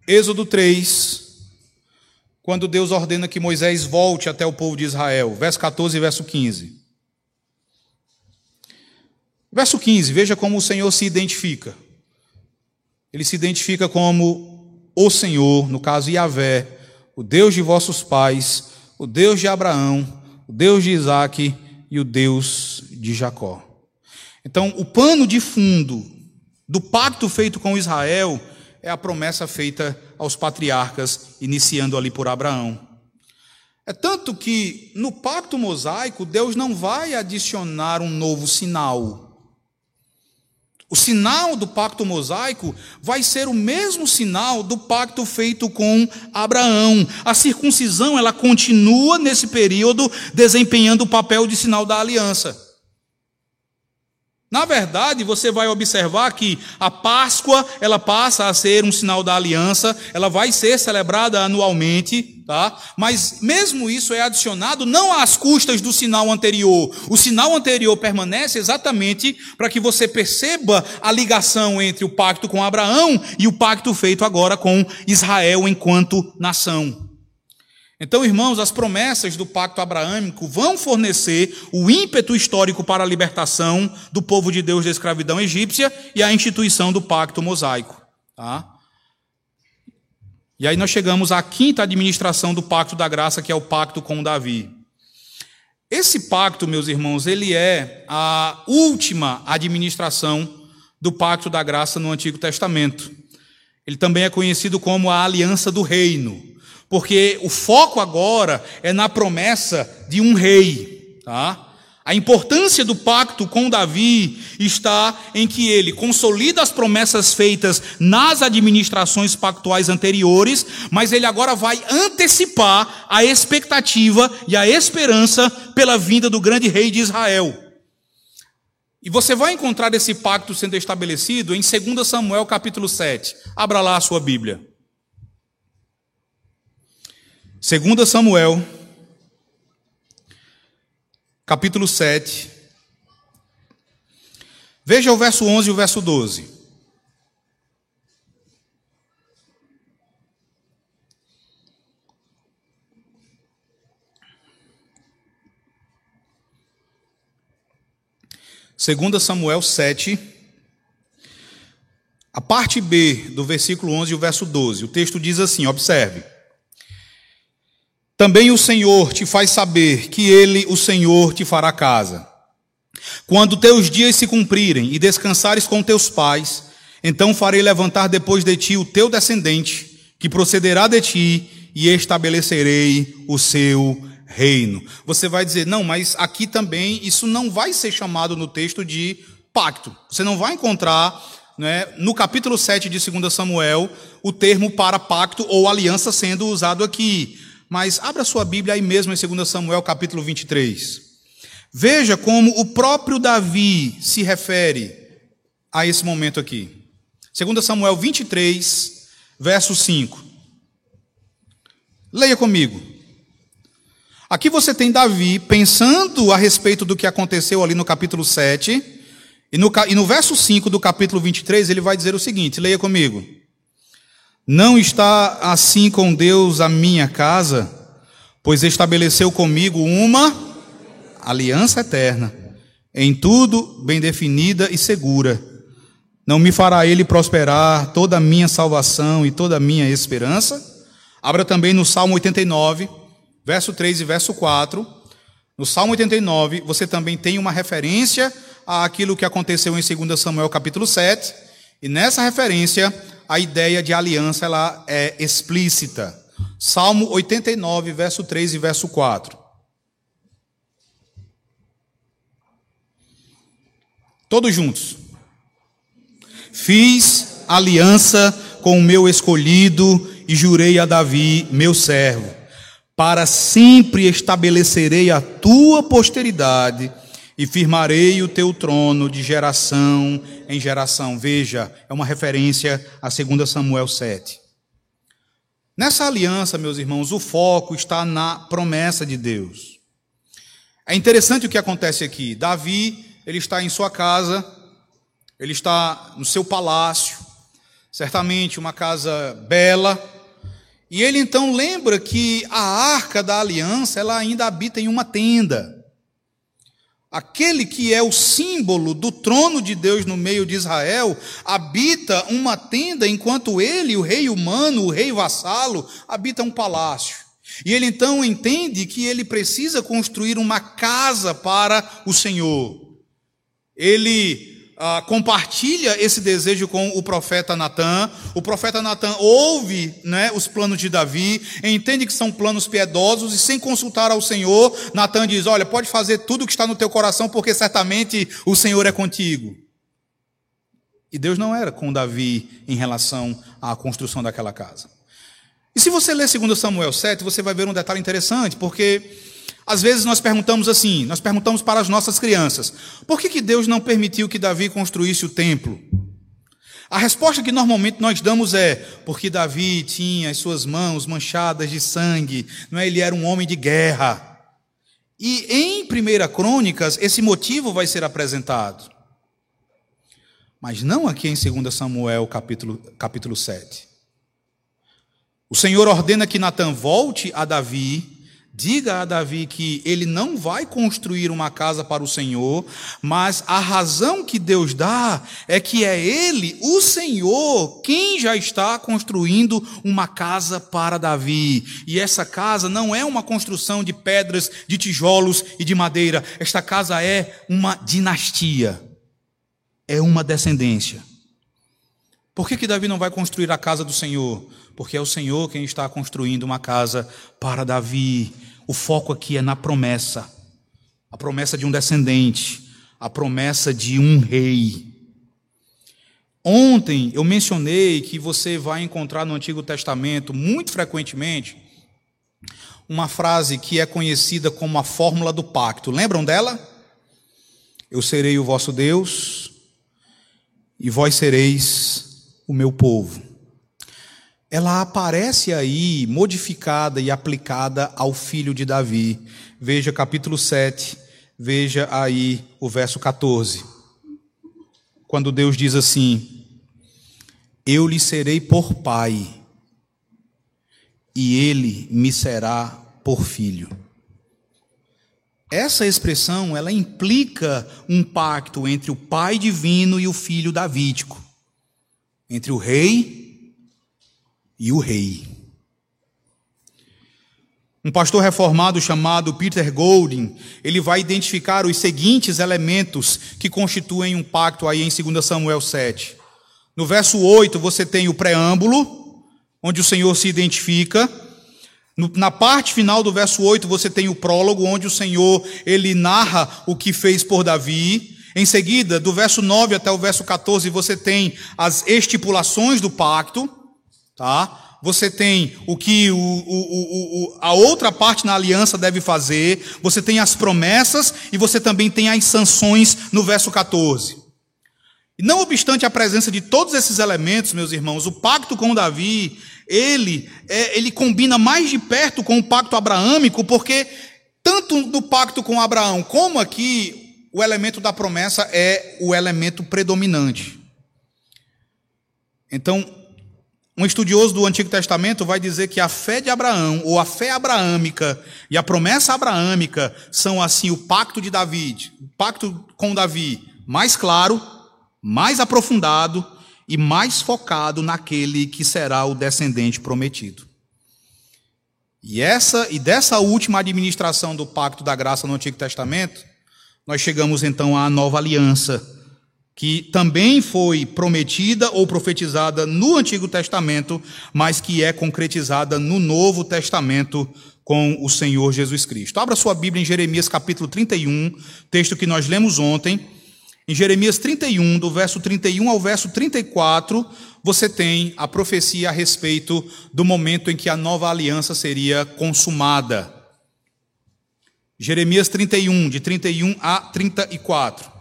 Êxodo 3, quando Deus ordena que Moisés volte até o povo de Israel, verso 14 e verso 15. Verso 15, veja como o Senhor se identifica. Ele se identifica como o Senhor, no caso Yahvé, o Deus de vossos pais, o Deus de Abraão, o Deus de Isaac e o Deus de Jacó. Então, o pano de fundo do pacto feito com Israel é a promessa feita aos patriarcas, iniciando ali por Abraão. É tanto que no pacto mosaico, Deus não vai adicionar um novo sinal. O sinal do pacto mosaico vai ser o mesmo sinal do pacto feito com Abraão. A circuncisão, ela continua nesse período desempenhando o papel de sinal da aliança. Na verdade, você vai observar que a Páscoa, ela passa a ser um sinal da aliança, ela vai ser celebrada anualmente, tá? Mas mesmo isso é adicionado não às custas do sinal anterior. O sinal anterior permanece exatamente para que você perceba a ligação entre o pacto com Abraão e o pacto feito agora com Israel enquanto nação. Então, irmãos, as promessas do pacto abraâmico vão fornecer o ímpeto histórico para a libertação do povo de Deus da escravidão egípcia e a instituição do pacto mosaico. Tá? E aí nós chegamos à quinta administração do pacto da graça, que é o pacto com Davi. Esse pacto, meus irmãos, ele é a última administração do pacto da graça no Antigo Testamento. Ele também é conhecido como a aliança do reino porque o foco agora é na promessa de um rei, tá? A importância do pacto com Davi está em que ele consolida as promessas feitas nas administrações pactuais anteriores, mas ele agora vai antecipar a expectativa e a esperança pela vinda do grande rei de Israel. E você vai encontrar esse pacto sendo estabelecido em 2 Samuel capítulo 7. Abra lá a sua Bíblia. 2 Samuel, capítulo 7. Veja o verso 11 e o verso 12. Segunda Samuel 7, a parte B do versículo 11 e o verso 12. O texto diz assim: observe. Também o Senhor te faz saber que Ele, o Senhor, te fará casa. Quando teus dias se cumprirem e descansares com teus pais, então farei levantar depois de ti o teu descendente, que procederá de ti, e estabelecerei o seu reino. Você vai dizer, não, mas aqui também isso não vai ser chamado no texto de pacto. Você não vai encontrar né, no capítulo 7 de 2 Samuel, o termo para pacto ou aliança sendo usado aqui. Mas abra sua Bíblia aí mesmo em 2 Samuel, capítulo 23. Veja como o próprio Davi se refere a esse momento aqui. 2 Samuel 23, verso 5. Leia comigo. Aqui você tem Davi pensando a respeito do que aconteceu ali no capítulo 7. E no, e no verso 5 do capítulo 23, ele vai dizer o seguinte: leia comigo. Não está assim com Deus a minha casa, pois estabeleceu comigo uma aliança eterna, em tudo bem definida e segura. Não me fará ele prosperar toda a minha salvação e toda a minha esperança? Abra também no Salmo 89, verso 3 e verso 4. No Salmo 89, você também tem uma referência àquilo que aconteceu em 2 Samuel capítulo 7. E nessa referência, a ideia de aliança ela é explícita. Salmo 89, verso 3 e verso 4. Todos juntos. Fiz aliança com o meu escolhido e jurei a Davi, meu servo, para sempre estabelecerei a tua posteridade e firmarei o teu trono de geração em geração. Veja, é uma referência a 2 Samuel 7. Nessa aliança, meus irmãos, o foco está na promessa de Deus. É interessante o que acontece aqui. Davi, ele está em sua casa, ele está no seu palácio, certamente uma casa bela, e ele então lembra que a arca da aliança, ela ainda habita em uma tenda. Aquele que é o símbolo do trono de Deus no meio de Israel, habita uma tenda, enquanto ele, o rei humano, o rei vassalo, habita um palácio. E ele então entende que ele precisa construir uma casa para o Senhor. Ele ah, compartilha esse desejo com o profeta Natan. O profeta Natan ouve né, os planos de Davi, entende que são planos piedosos e, sem consultar ao Senhor, Natan diz: Olha, pode fazer tudo o que está no teu coração, porque certamente o Senhor é contigo. E Deus não era com Davi em relação à construção daquela casa. E se você ler 2 Samuel 7, você vai ver um detalhe interessante, porque às vezes nós perguntamos assim, nós perguntamos para as nossas crianças: por que, que Deus não permitiu que Davi construísse o templo? A resposta que normalmente nós damos é: porque Davi tinha as suas mãos manchadas de sangue, não é? ele era um homem de guerra. E em 1 Crônicas, esse motivo vai ser apresentado. Mas não aqui em 2 Samuel, capítulo, capítulo 7. O Senhor ordena que Natan volte a Davi Diga a Davi que ele não vai construir uma casa para o Senhor, mas a razão que Deus dá é que é ele, o Senhor, quem já está construindo uma casa para Davi. E essa casa não é uma construção de pedras, de tijolos e de madeira. Esta casa é uma dinastia, é uma descendência. Por que, que Davi não vai construir a casa do Senhor? Porque é o Senhor quem está construindo uma casa para Davi. O foco aqui é na promessa a promessa de um descendente, a promessa de um rei. Ontem eu mencionei que você vai encontrar no Antigo Testamento, muito frequentemente, uma frase que é conhecida como a fórmula do pacto. Lembram dela? Eu serei o vosso Deus e vós sereis o meu povo ela aparece aí modificada e aplicada ao filho de Davi. Veja capítulo 7, veja aí o verso 14. Quando Deus diz assim: Eu lhe serei por pai, e ele me será por filho. Essa expressão, ela implica um pacto entre o pai divino e o filho davídico, entre o rei e o rei. Um pastor reformado chamado Peter Golding, ele vai identificar os seguintes elementos que constituem um pacto aí em 2 Samuel 7. No verso 8 você tem o preâmbulo, onde o Senhor se identifica. Na parte final do verso 8 você tem o prólogo, onde o Senhor ele narra o que fez por Davi. Em seguida, do verso 9 até o verso 14, você tem as estipulações do pacto, tá? Você tem o que o, o, o, a outra parte na aliança deve fazer, você tem as promessas e você também tem as sanções no verso 14. E não obstante a presença de todos esses elementos, meus irmãos, o pacto com Davi, ele, é, ele combina mais de perto com o pacto abraâmico, porque tanto no pacto com Abraão como aqui, o elemento da promessa é o elemento predominante. Então, um estudioso do Antigo Testamento vai dizer que a fé de Abraão, ou a fé abraâmica e a promessa abraâmica são assim o pacto de Davi, o pacto com Davi, mais claro, mais aprofundado e mais focado naquele que será o descendente prometido. E essa e dessa última administração do pacto da graça no Antigo Testamento, nós chegamos então à nova aliança, que também foi prometida ou profetizada no Antigo Testamento, mas que é concretizada no Novo Testamento com o Senhor Jesus Cristo. Abra sua Bíblia em Jeremias capítulo 31, texto que nós lemos ontem. Em Jeremias 31, do verso 31 ao verso 34, você tem a profecia a respeito do momento em que a nova aliança seria consumada. Jeremias 31, de 31 a 34.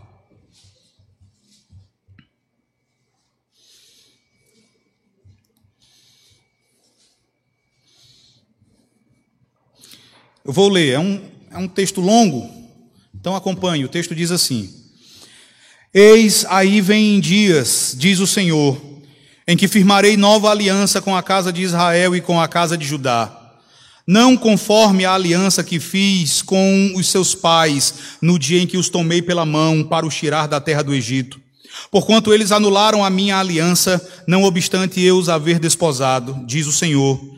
Eu vou ler, é um, é um texto longo, então acompanhe. O texto diz assim. Eis aí vem dias, diz o Senhor, em que firmarei nova aliança com a casa de Israel e com a casa de Judá. Não conforme a aliança que fiz com os seus pais no dia em que os tomei pela mão para os tirar da terra do Egito. Porquanto eles anularam a minha aliança, não obstante eu os haver desposado, diz o Senhor.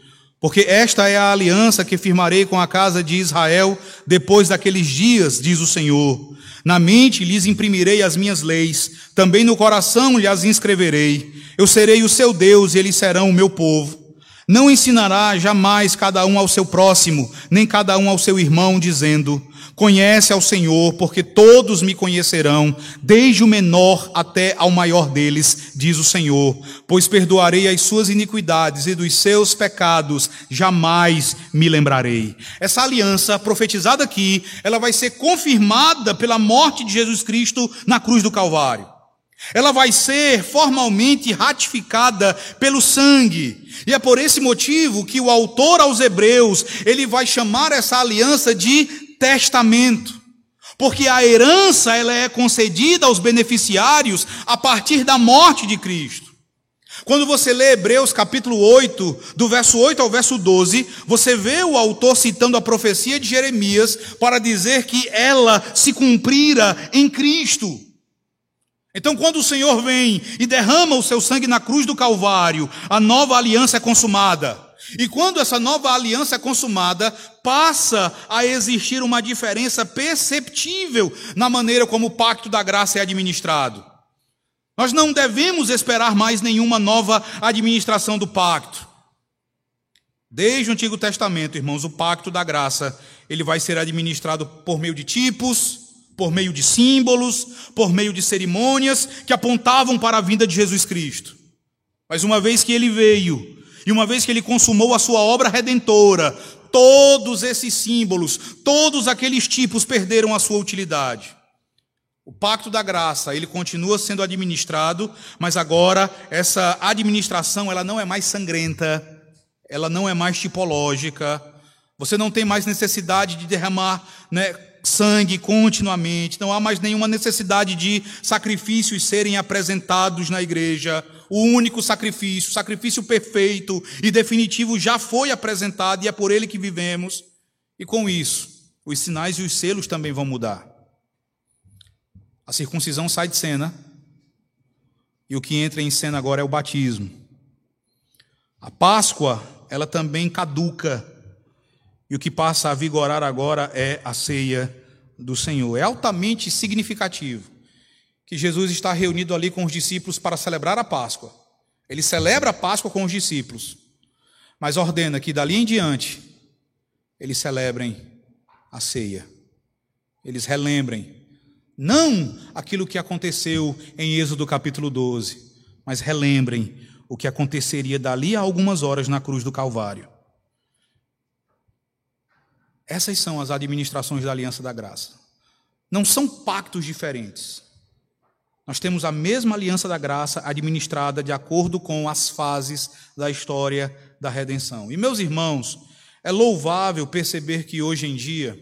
Porque esta é a aliança que firmarei com a casa de Israel depois daqueles dias, diz o Senhor. Na mente lhes imprimirei as minhas leis, também no coração lhes inscreverei. Eu serei o seu Deus e eles serão o meu povo. Não ensinará jamais cada um ao seu próximo, nem cada um ao seu irmão, dizendo: Conhece ao Senhor, porque todos me conhecerão, desde o menor até ao maior deles, diz o Senhor. Pois perdoarei as suas iniquidades e dos seus pecados jamais me lembrarei. Essa aliança profetizada aqui, ela vai ser confirmada pela morte de Jesus Cristo na cruz do Calvário. Ela vai ser formalmente ratificada pelo sangue. E é por esse motivo que o autor aos Hebreus, ele vai chamar essa aliança de testamento. Porque a herança ela é concedida aos beneficiários a partir da morte de Cristo. Quando você lê Hebreus capítulo 8, do verso 8 ao verso 12, você vê o autor citando a profecia de Jeremias para dizer que ela se cumprira em Cristo. Então, quando o Senhor vem e derrama o seu sangue na cruz do Calvário, a nova aliança é consumada. E quando essa nova aliança é consumada, passa a existir uma diferença perceptível na maneira como o pacto da graça é administrado. Nós não devemos esperar mais nenhuma nova administração do pacto. Desde o Antigo Testamento, irmãos, o pacto da graça, ele vai ser administrado por meio de tipos, por meio de símbolos, por meio de cerimônias que apontavam para a vinda de Jesus Cristo. Mas uma vez que ele veio e uma vez que ele consumou a sua obra redentora, todos esses símbolos, todos aqueles tipos perderam a sua utilidade. O pacto da graça, ele continua sendo administrado, mas agora essa administração, ela não é mais sangrenta, ela não é mais tipológica. Você não tem mais necessidade de derramar né, sangue continuamente, não há mais nenhuma necessidade de sacrifícios serem apresentados na igreja o único sacrifício, o sacrifício perfeito e definitivo já foi apresentado e é por ele que vivemos. E com isso, os sinais e os selos também vão mudar. A circuncisão sai de cena e o que entra em cena agora é o batismo. A Páscoa, ela também caduca e o que passa a vigorar agora é a ceia do Senhor. É altamente significativo que Jesus está reunido ali com os discípulos para celebrar a Páscoa. Ele celebra a Páscoa com os discípulos, mas ordena que dali em diante eles celebrem a ceia. Eles relembrem Não aquilo que aconteceu em Êxodo capítulo 12, mas relembrem o que aconteceria dali a algumas horas na cruz do Calvário. Essas são as administrações da Aliança da Graça. Não são pactos diferentes. Nós temos a mesma aliança da graça administrada de acordo com as fases da história da redenção. E, meus irmãos, é louvável perceber que hoje em dia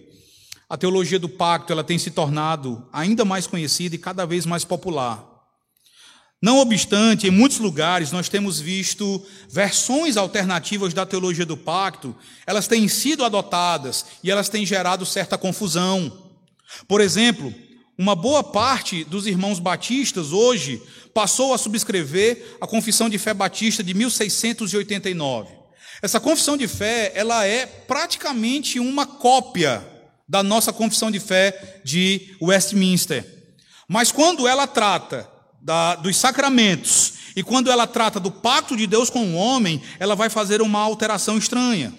a teologia do pacto ela tem se tornado ainda mais conhecida e cada vez mais popular. Não obstante, em muitos lugares nós temos visto versões alternativas da teologia do pacto, elas têm sido adotadas e elas têm gerado certa confusão. Por exemplo, uma boa parte dos irmãos batistas hoje passou a subscrever a Confissão de Fé Batista de 1689. Essa confissão de fé, ela é praticamente uma cópia da nossa confissão de fé de Westminster. Mas quando ela trata da, dos sacramentos e quando ela trata do pacto de Deus com o homem, ela vai fazer uma alteração estranha.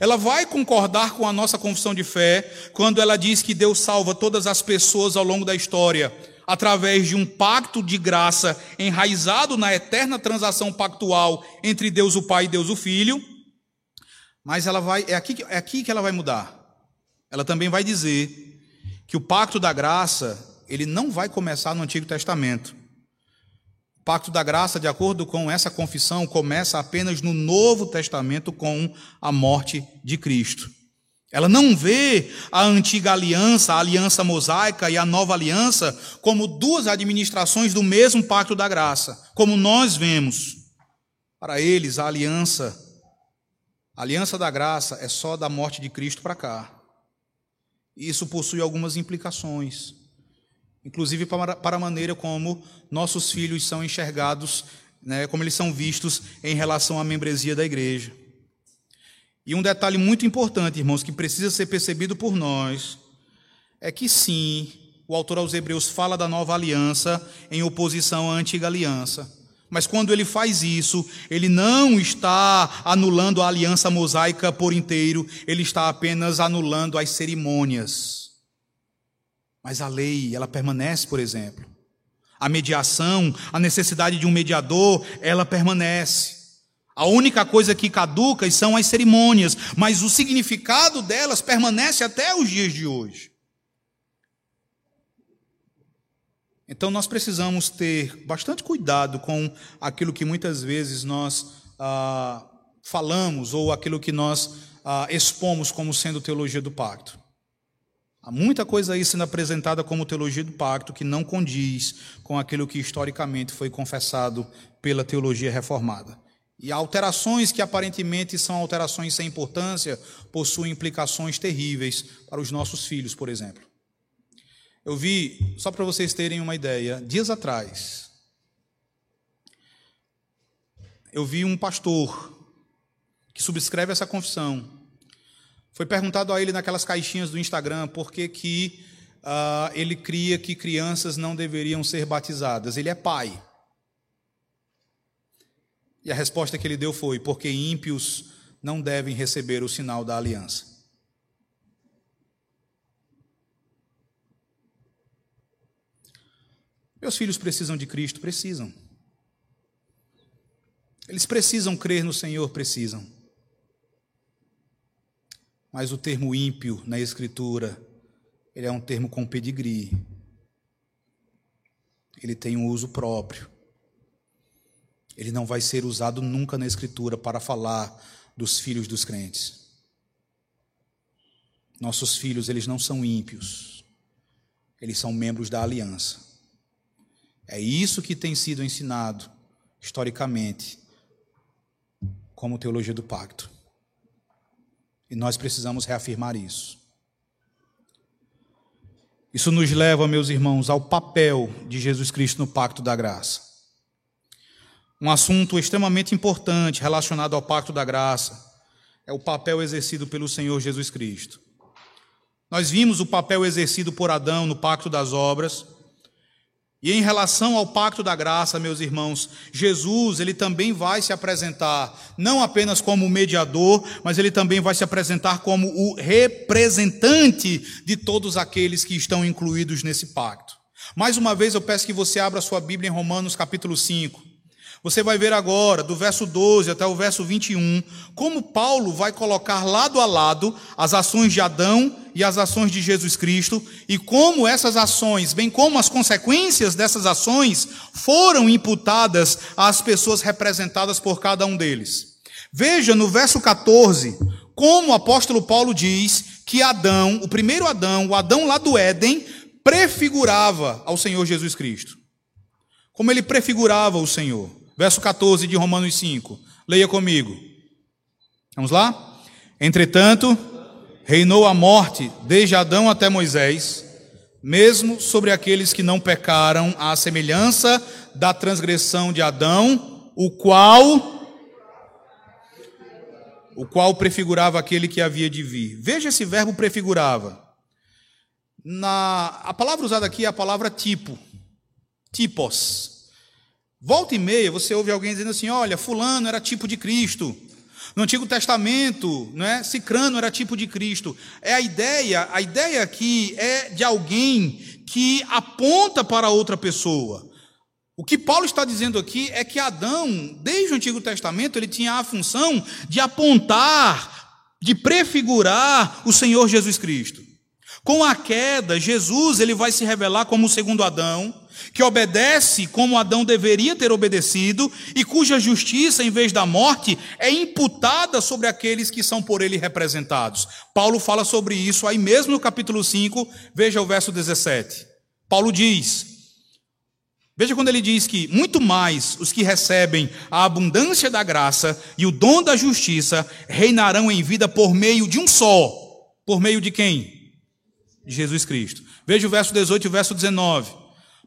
Ela vai concordar com a nossa confissão de fé quando ela diz que Deus salva todas as pessoas ao longo da história através de um pacto de graça enraizado na eterna transação pactual entre Deus o Pai e Deus o Filho. Mas ela vai é aqui, é aqui que ela vai mudar. Ela também vai dizer que o pacto da graça, ele não vai começar no Antigo Testamento. O pacto da graça, de acordo com essa confissão, começa apenas no Novo Testamento com a morte de Cristo. Ela não vê a antiga aliança, a aliança mosaica e a nova aliança como duas administrações do mesmo pacto da graça, como nós vemos. Para eles, a aliança, a aliança da graça é só da morte de Cristo para cá. Isso possui algumas implicações inclusive para a maneira como nossos filhos são enxergados, né, como eles são vistos em relação à membresia da igreja. E um detalhe muito importante, irmãos, que precisa ser percebido por nós, é que sim, o autor aos Hebreus fala da nova aliança em oposição à antiga aliança. Mas quando ele faz isso, ele não está anulando a aliança mosaica por inteiro, ele está apenas anulando as cerimônias. Mas a lei, ela permanece, por exemplo. A mediação, a necessidade de um mediador, ela permanece. A única coisa que caduca são as cerimônias, mas o significado delas permanece até os dias de hoje. Então nós precisamos ter bastante cuidado com aquilo que muitas vezes nós ah, falamos ou aquilo que nós ah, expomos como sendo teologia do pacto. Há muita coisa aí sendo apresentada como teologia do pacto que não condiz com aquilo que historicamente foi confessado pela teologia reformada. E alterações que aparentemente são alterações sem importância possuem implicações terríveis para os nossos filhos, por exemplo. Eu vi, só para vocês terem uma ideia, dias atrás, eu vi um pastor que subscreve essa confissão foi perguntado a ele naquelas caixinhas do Instagram por que, que uh, ele cria que crianças não deveriam ser batizadas. Ele é pai. E a resposta que ele deu foi: porque ímpios não devem receber o sinal da aliança. Meus filhos precisam de Cristo? Precisam. Eles precisam crer no Senhor? Precisam. Mas o termo ímpio na Escritura, ele é um termo com pedigree. Ele tem um uso próprio. Ele não vai ser usado nunca na Escritura para falar dos filhos dos crentes. Nossos filhos, eles não são ímpios. Eles são membros da aliança. É isso que tem sido ensinado historicamente como teologia do pacto. E nós precisamos reafirmar isso. Isso nos leva, meus irmãos, ao papel de Jesus Cristo no pacto da graça. Um assunto extremamente importante relacionado ao pacto da graça é o papel exercido pelo Senhor Jesus Cristo. Nós vimos o papel exercido por Adão no pacto das obras, E em relação ao pacto da graça, meus irmãos, Jesus, ele também vai se apresentar não apenas como mediador, mas ele também vai se apresentar como o representante de todos aqueles que estão incluídos nesse pacto. Mais uma vez eu peço que você abra sua Bíblia em Romanos capítulo 5. Você vai ver agora, do verso 12 até o verso 21, como Paulo vai colocar lado a lado as ações de Adão e as ações de Jesus Cristo, e como essas ações, bem como as consequências dessas ações, foram imputadas às pessoas representadas por cada um deles. Veja no verso 14, como o apóstolo Paulo diz que Adão, o primeiro Adão, o Adão lá do Éden, prefigurava ao Senhor Jesus Cristo. Como ele prefigurava o Senhor. Verso 14 de Romanos 5. Leia comigo. Vamos lá? Entretanto, reinou a morte desde Adão até Moisés, mesmo sobre aqueles que não pecaram, à semelhança da transgressão de Adão, o qual o qual prefigurava aquele que havia de vir. Veja esse verbo prefigurava. Na a palavra usada aqui é a palavra tipo, tipos. Volta e meia você ouve alguém dizendo assim: olha, Fulano era tipo de Cristo. No Antigo Testamento, né, Cicrano era tipo de Cristo. É a ideia, a ideia aqui é de alguém que aponta para outra pessoa. O que Paulo está dizendo aqui é que Adão, desde o Antigo Testamento, ele tinha a função de apontar, de prefigurar o Senhor Jesus Cristo. Com a queda, Jesus ele vai se revelar como o segundo Adão, que obedece como Adão deveria ter obedecido e cuja justiça, em vez da morte, é imputada sobre aqueles que são por ele representados. Paulo fala sobre isso aí mesmo no capítulo 5, veja o verso 17. Paulo diz: Veja quando ele diz que muito mais os que recebem a abundância da graça e o dom da justiça reinarão em vida por meio de um só. Por meio de quem? De Jesus Cristo. Veja o verso 18 e o verso 19.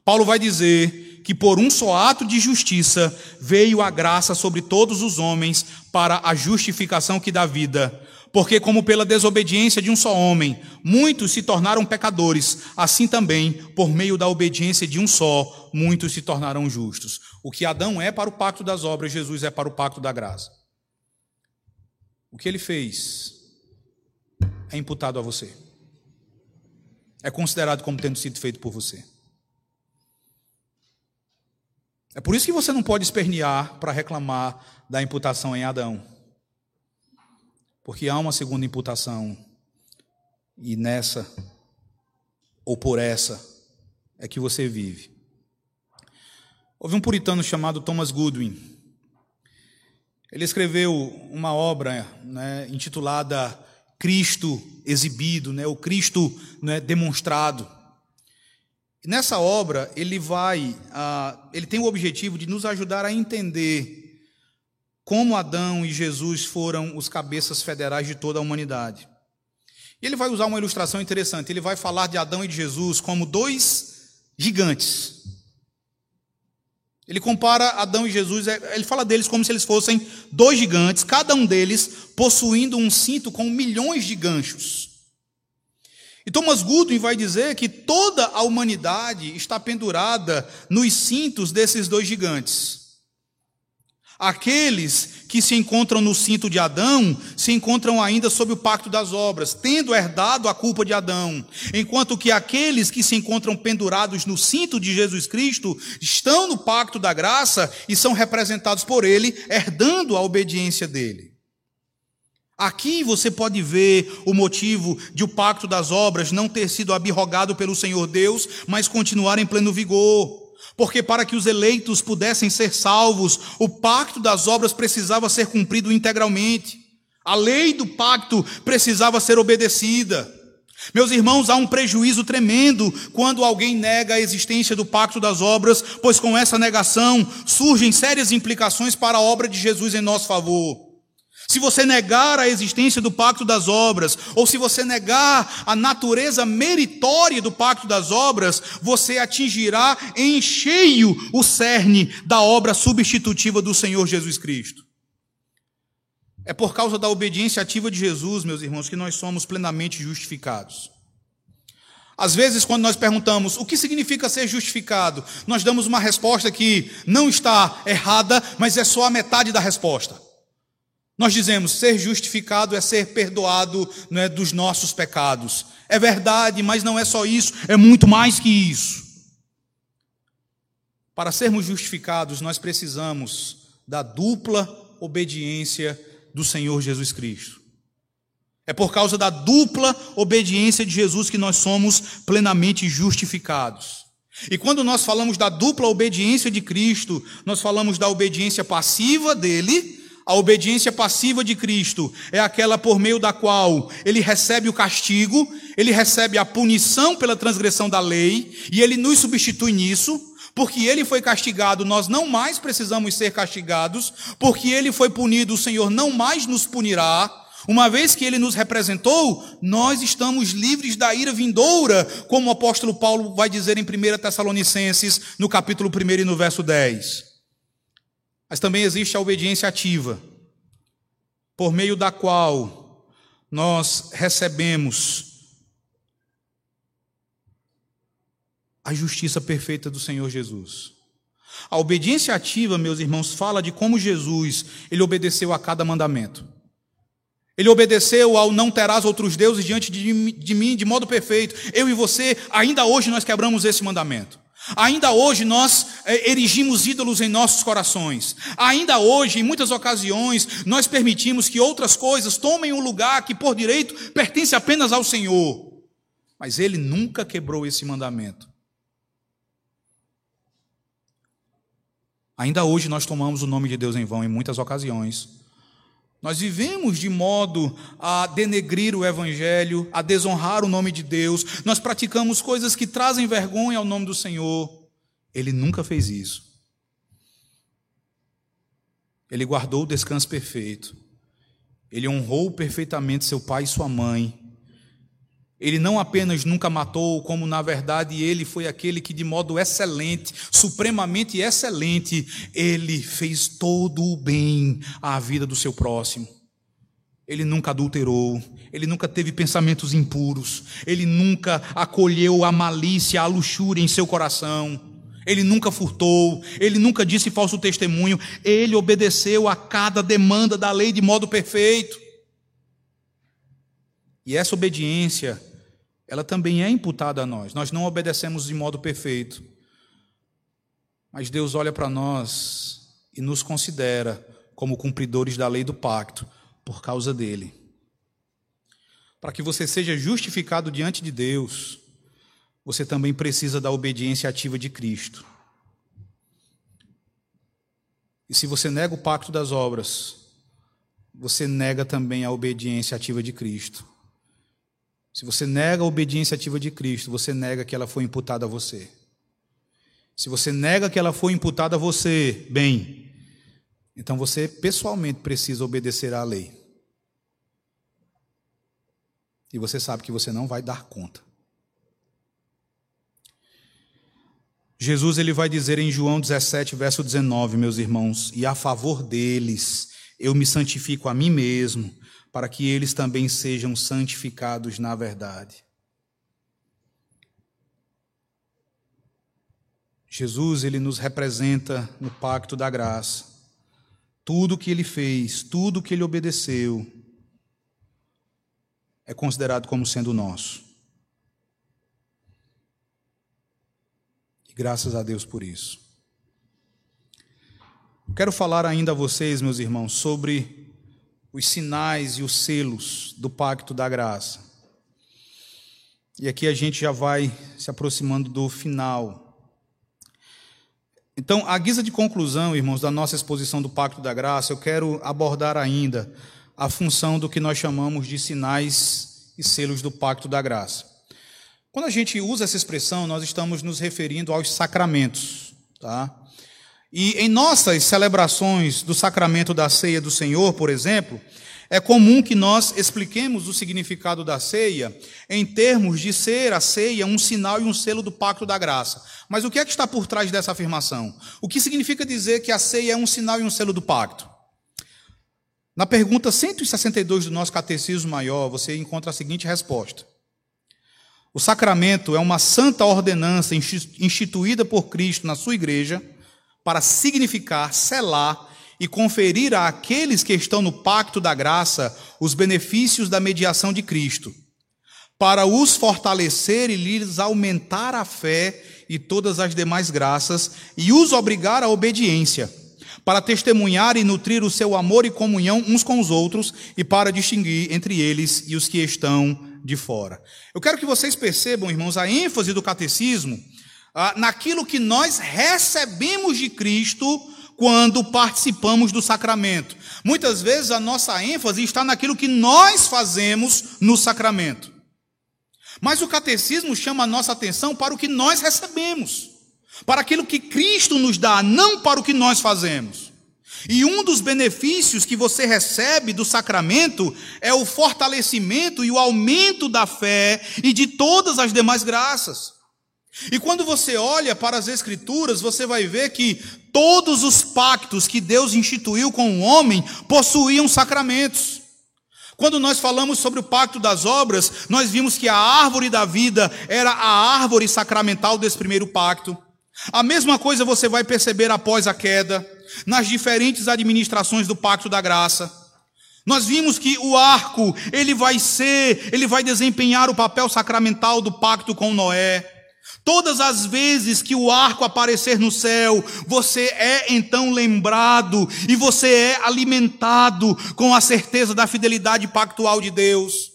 Paulo vai dizer que por um só ato de justiça veio a graça sobre todos os homens para a justificação que dá vida. Porque, como pela desobediência de um só homem, muitos se tornaram pecadores, assim também, por meio da obediência de um só, muitos se tornarão justos. O que Adão é para o pacto das obras, Jesus é para o pacto da graça. O que ele fez é imputado a você, é considerado como tendo sido feito por você. É por isso que você não pode espernear para reclamar da imputação em Adão. Porque há uma segunda imputação, e nessa, ou por essa, é que você vive. Houve um puritano chamado Thomas Goodwin. Ele escreveu uma obra né, intitulada Cristo exibido, né, o Cristo né, demonstrado. Nessa obra, ele vai, ah, ele tem o objetivo de nos ajudar a entender como Adão e Jesus foram os cabeças federais de toda a humanidade. E ele vai usar uma ilustração interessante. Ele vai falar de Adão e de Jesus como dois gigantes. Ele compara Adão e Jesus, é, ele fala deles como se eles fossem dois gigantes, cada um deles possuindo um cinto com milhões de ganchos. E Thomas Goodwin vai dizer que toda a humanidade está pendurada nos cintos desses dois gigantes. Aqueles que se encontram no cinto de Adão se encontram ainda sob o pacto das obras, tendo herdado a culpa de Adão, enquanto que aqueles que se encontram pendurados no cinto de Jesus Cristo estão no pacto da graça e são representados por ele, herdando a obediência dele. Aqui você pode ver o motivo de o pacto das obras não ter sido abirrogado pelo Senhor Deus, mas continuar em pleno vigor. Porque para que os eleitos pudessem ser salvos, o pacto das obras precisava ser cumprido integralmente. A lei do pacto precisava ser obedecida. Meus irmãos, há um prejuízo tremendo quando alguém nega a existência do pacto das obras, pois com essa negação surgem sérias implicações para a obra de Jesus em nosso favor. Se você negar a existência do pacto das obras, ou se você negar a natureza meritória do pacto das obras, você atingirá em cheio o cerne da obra substitutiva do Senhor Jesus Cristo. É por causa da obediência ativa de Jesus, meus irmãos, que nós somos plenamente justificados. Às vezes, quando nós perguntamos o que significa ser justificado, nós damos uma resposta que não está errada, mas é só a metade da resposta. Nós dizemos ser justificado é ser perdoado é, dos nossos pecados. É verdade, mas não é só isso, é muito mais que isso. Para sermos justificados, nós precisamos da dupla obediência do Senhor Jesus Cristo. É por causa da dupla obediência de Jesus que nós somos plenamente justificados. E quando nós falamos da dupla obediência de Cristo, nós falamos da obediência passiva dele. A obediência passiva de Cristo é aquela por meio da qual ele recebe o castigo, ele recebe a punição pela transgressão da lei, e ele nos substitui nisso. Porque ele foi castigado, nós não mais precisamos ser castigados, porque ele foi punido, o Senhor não mais nos punirá. Uma vez que ele nos representou, nós estamos livres da ira vindoura, como o apóstolo Paulo vai dizer em 1 Tessalonicenses, no capítulo 1 e no verso 10. Mas também existe a obediência ativa, por meio da qual nós recebemos a justiça perfeita do Senhor Jesus. A obediência ativa, meus irmãos, fala de como Jesus, ele obedeceu a cada mandamento. Ele obedeceu ao não terás outros deuses diante de, de mim de modo perfeito. Eu e você, ainda hoje nós quebramos esse mandamento. Ainda hoje nós é, erigimos ídolos em nossos corações. Ainda hoje, em muitas ocasiões, nós permitimos que outras coisas tomem um lugar que por direito pertence apenas ao Senhor. Mas ele nunca quebrou esse mandamento. Ainda hoje nós tomamos o nome de Deus em vão em muitas ocasiões. Nós vivemos de modo a denegrir o Evangelho, a desonrar o nome de Deus, nós praticamos coisas que trazem vergonha ao nome do Senhor. Ele nunca fez isso. Ele guardou o descanso perfeito. Ele honrou perfeitamente seu pai e sua mãe. Ele não apenas nunca matou, como na verdade ele foi aquele que, de modo excelente, supremamente excelente, ele fez todo o bem à vida do seu próximo. Ele nunca adulterou, ele nunca teve pensamentos impuros, ele nunca acolheu a malícia, a luxúria em seu coração, ele nunca furtou, ele nunca disse falso testemunho, ele obedeceu a cada demanda da lei de modo perfeito. E essa obediência ela também é imputada a nós. Nós não obedecemos de modo perfeito. Mas Deus olha para nós e nos considera como cumpridores da lei do pacto por causa dele. Para que você seja justificado diante de Deus, você também precisa da obediência ativa de Cristo. E se você nega o pacto das obras, você nega também a obediência ativa de Cristo. Se você nega a obediência ativa de Cristo, você nega que ela foi imputada a você. Se você nega que ela foi imputada a você, bem, então você pessoalmente precisa obedecer à lei. E você sabe que você não vai dar conta. Jesus ele vai dizer em João 17, verso 19, meus irmãos, e a favor deles eu me santifico a mim mesmo, para que eles também sejam santificados na verdade. Jesus, ele nos representa no pacto da graça. Tudo que ele fez, tudo que ele obedeceu, é considerado como sendo nosso. E graças a Deus por isso. Quero falar ainda a vocês, meus irmãos, sobre os sinais e os selos do pacto da graça. E aqui a gente já vai se aproximando do final. Então, a guisa de conclusão, irmãos, da nossa exposição do pacto da graça, eu quero abordar ainda a função do que nós chamamos de sinais e selos do pacto da graça. Quando a gente usa essa expressão, nós estamos nos referindo aos sacramentos, tá? E em nossas celebrações do sacramento da ceia do Senhor, por exemplo, é comum que nós expliquemos o significado da ceia em termos de ser a ceia um sinal e um selo do pacto da graça. Mas o que é que está por trás dessa afirmação? O que significa dizer que a ceia é um sinal e um selo do pacto? Na pergunta 162 do nosso Catecismo Maior, você encontra a seguinte resposta: O sacramento é uma santa ordenança instituída por Cristo na sua igreja para significar, selar e conferir àqueles que estão no pacto da graça os benefícios da mediação de Cristo, para os fortalecer e lhes aumentar a fé e todas as demais graças e os obrigar à obediência, para testemunhar e nutrir o seu amor e comunhão uns com os outros e para distinguir entre eles e os que estão de fora. Eu quero que vocês percebam, irmãos, a ênfase do catecismo naquilo que nós recebemos de Cristo quando participamos do sacramento. Muitas vezes a nossa ênfase está naquilo que nós fazemos no sacramento. Mas o catecismo chama a nossa atenção para o que nós recebemos, para aquilo que Cristo nos dá, não para o que nós fazemos. E um dos benefícios que você recebe do sacramento é o fortalecimento e o aumento da fé e de todas as demais graças. E quando você olha para as Escrituras, você vai ver que todos os pactos que Deus instituiu com o homem possuíam sacramentos. Quando nós falamos sobre o pacto das obras, nós vimos que a árvore da vida era a árvore sacramental desse primeiro pacto. A mesma coisa você vai perceber após a queda, nas diferentes administrações do pacto da graça. Nós vimos que o arco, ele vai ser, ele vai desempenhar o papel sacramental do pacto com Noé. Todas as vezes que o arco aparecer no céu, você é então lembrado e você é alimentado com a certeza da fidelidade pactual de Deus.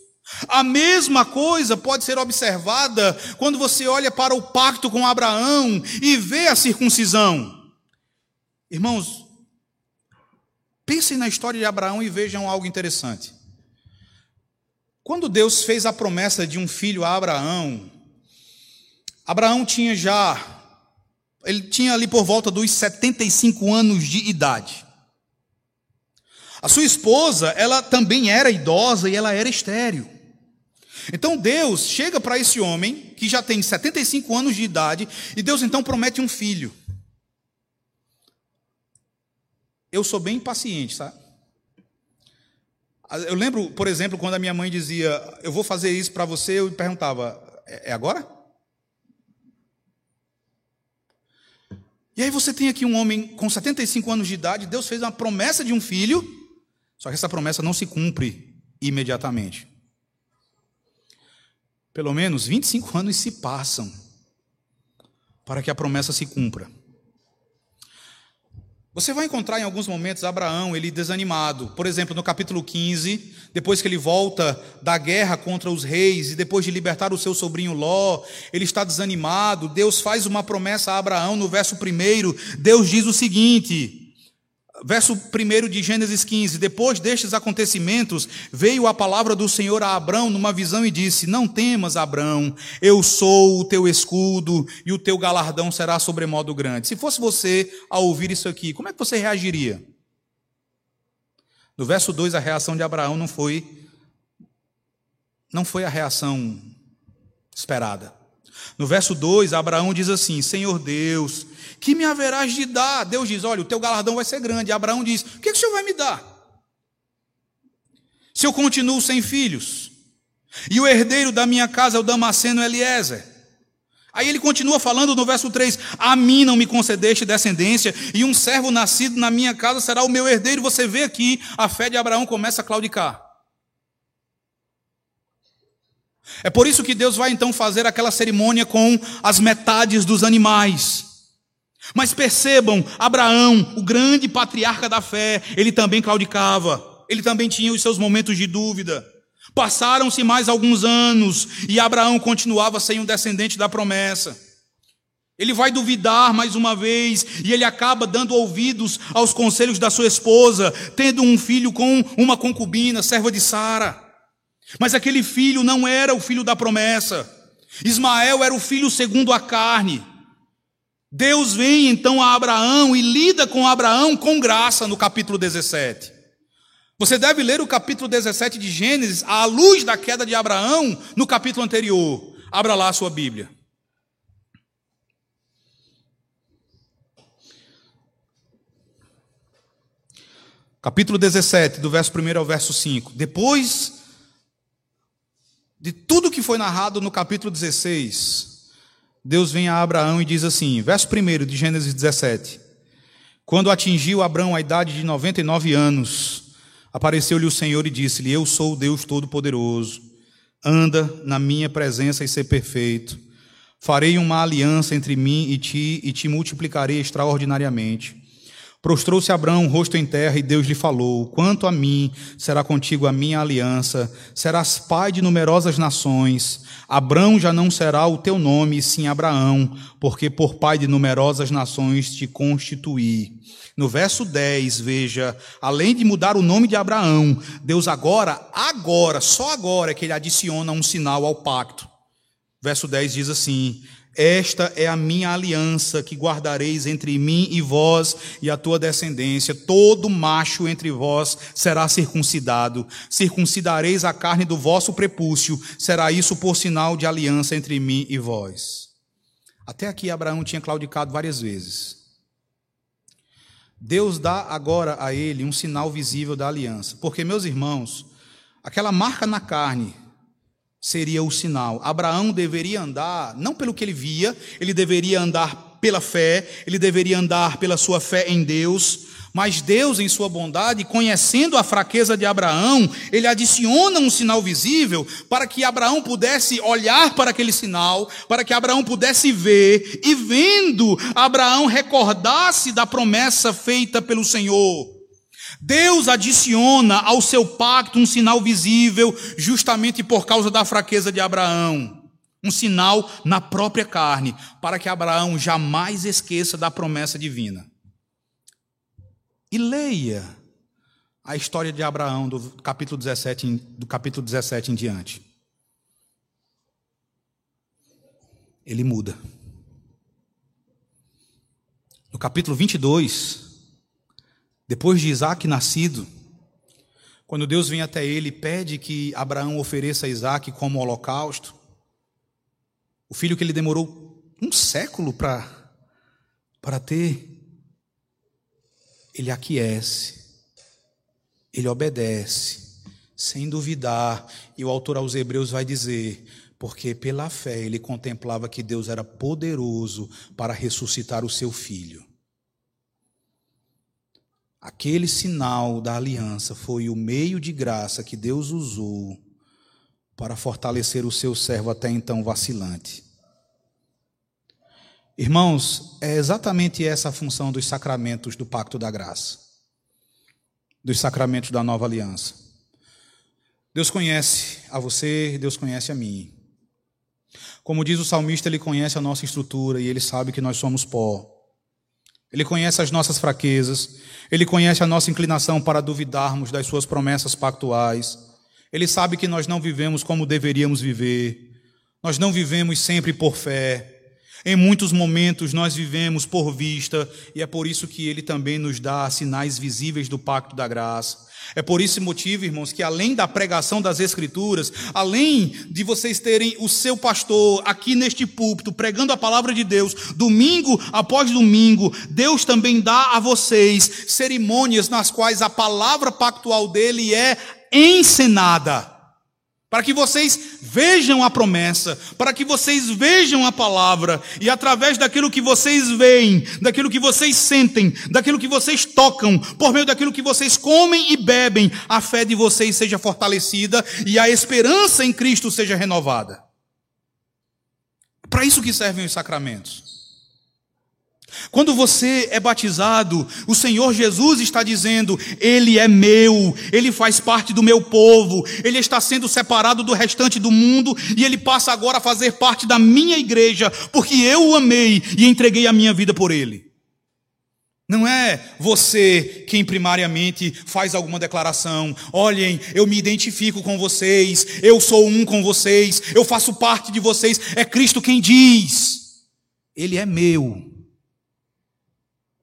A mesma coisa pode ser observada quando você olha para o pacto com Abraão e vê a circuncisão. Irmãos, pensem na história de Abraão e vejam algo interessante. Quando Deus fez a promessa de um filho a Abraão, Abraão tinha já, ele tinha ali por volta dos 75 anos de idade. A sua esposa, ela também era idosa e ela era estéril. Então Deus chega para esse homem, que já tem 75 anos de idade, e Deus então promete um filho. Eu sou bem impaciente, sabe? Eu lembro, por exemplo, quando a minha mãe dizia, eu vou fazer isso para você, eu perguntava, é, é agora? E aí você tem aqui um homem com 75 anos de idade, Deus fez uma promessa de um filho, só que essa promessa não se cumpre imediatamente. Pelo menos 25 anos se passam para que a promessa se cumpra. Você vai encontrar em alguns momentos Abraão, ele desanimado. Por exemplo, no capítulo 15, depois que ele volta da guerra contra os reis e depois de libertar o seu sobrinho Ló, ele está desanimado. Deus faz uma promessa a Abraão no verso 1. Deus diz o seguinte: Verso 1 de Gênesis 15: Depois destes acontecimentos, veio a palavra do Senhor a Abrão numa visão e disse: Não temas, Abrão, eu sou o teu escudo e o teu galardão será sobremodo grande. Se fosse você a ouvir isso aqui, como é que você reagiria? No verso 2, a reação de Abraão não foi não foi a reação esperada. No verso 2, Abraão diz assim: Senhor Deus, que me haverás de dar? Deus diz: Olha, o teu galardão vai ser grande. E Abraão diz: O que, que o Senhor vai me dar? Se eu continuo sem filhos, e o herdeiro da minha casa é o Damasceno Eliezer. Aí ele continua falando no verso 3: A mim não me concedeste descendência, e um servo nascido na minha casa será o meu herdeiro. Você vê aqui, a fé de Abraão começa a claudicar. É por isso que Deus vai então fazer aquela cerimônia com as metades dos animais. Mas percebam, Abraão, o grande patriarca da fé, ele também claudicava, ele também tinha os seus momentos de dúvida. Passaram-se mais alguns anos e Abraão continuava sem um descendente da promessa. Ele vai duvidar mais uma vez e ele acaba dando ouvidos aos conselhos da sua esposa, tendo um filho com uma concubina, serva de Sara. Mas aquele filho não era o filho da promessa. Ismael era o filho segundo a carne. Deus vem então a Abraão e lida com Abraão com graça no capítulo 17. Você deve ler o capítulo 17 de Gênesis à luz da queda de Abraão no capítulo anterior. Abra lá a sua Bíblia. Capítulo 17, do verso 1 ao verso 5. Depois de tudo que foi narrado no capítulo 16, Deus vem a Abraão e diz assim, verso 1 de Gênesis 17: Quando atingiu Abraão a idade de 99 anos, apareceu-lhe o Senhor e disse-lhe: Eu sou o Deus Todo-Poderoso, anda na minha presença e ser perfeito. Farei uma aliança entre mim e ti e te multiplicarei extraordinariamente. Prostrou-se Abraão, rosto em terra, e Deus lhe falou: Quanto a mim, será contigo a minha aliança, serás pai de numerosas nações. Abraão já não será o teu nome, sim Abraão, porque por pai de numerosas nações te constituí. No verso 10, veja, além de mudar o nome de Abraão, Deus agora, agora, só agora é que ele adiciona um sinal ao pacto. Verso 10 diz assim: esta é a minha aliança que guardareis entre mim e vós e a tua descendência. Todo macho entre vós será circuncidado. Circuncidareis a carne do vosso prepúcio. Será isso por sinal de aliança entre mim e vós. Até aqui Abraão tinha claudicado várias vezes. Deus dá agora a ele um sinal visível da aliança. Porque, meus irmãos, aquela marca na carne seria o sinal. Abraão deveria andar não pelo que ele via, ele deveria andar pela fé, ele deveria andar pela sua fé em Deus. Mas Deus, em sua bondade, conhecendo a fraqueza de Abraão, ele adiciona um sinal visível para que Abraão pudesse olhar para aquele sinal, para que Abraão pudesse ver, e vendo, Abraão recordasse da promessa feita pelo Senhor. Deus adiciona ao seu pacto um sinal visível, justamente por causa da fraqueza de Abraão. Um sinal na própria carne, para que Abraão jamais esqueça da promessa divina. E leia a história de Abraão do capítulo 17, do capítulo 17 em diante. Ele muda. No capítulo 22, depois de Isaac nascido, quando Deus vem até ele e pede que Abraão ofereça Isaac como holocausto, o filho que ele demorou um século para ter, ele aquece, ele obedece, sem duvidar, e o autor aos Hebreus vai dizer: porque pela fé ele contemplava que Deus era poderoso para ressuscitar o seu filho. Aquele sinal da aliança foi o meio de graça que Deus usou para fortalecer o seu servo até então vacilante. Irmãos, é exatamente essa a função dos sacramentos do pacto da graça, dos sacramentos da nova aliança. Deus conhece a você, Deus conhece a mim. Como diz o salmista, ele conhece a nossa estrutura e ele sabe que nós somos pó. Ele conhece as nossas fraquezas, ele conhece a nossa inclinação para duvidarmos das suas promessas pactuais. Ele sabe que nós não vivemos como deveríamos viver. Nós não vivemos sempre por fé. Em muitos momentos nós vivemos por vista, e é por isso que ele também nos dá sinais visíveis do pacto da graça. É por esse motivo, irmãos, que além da pregação das Escrituras, além de vocês terem o seu pastor aqui neste púlpito pregando a palavra de Deus, domingo após domingo, Deus também dá a vocês cerimônias nas quais a palavra pactual dele é encenada para que vocês vejam a promessa, para que vocês vejam a palavra, e através daquilo que vocês veem, daquilo que vocês sentem, daquilo que vocês tocam, por meio daquilo que vocês comem e bebem, a fé de vocês seja fortalecida e a esperança em Cristo seja renovada. Para isso que servem os sacramentos. Quando você é batizado, o Senhor Jesus está dizendo: Ele é meu, Ele faz parte do meu povo, Ele está sendo separado do restante do mundo e Ele passa agora a fazer parte da minha igreja, porque eu o amei e entreguei a minha vida por Ele. Não é você quem primariamente faz alguma declaração. Olhem, eu me identifico com vocês, eu sou um com vocês, eu faço parte de vocês. É Cristo quem diz: Ele é meu.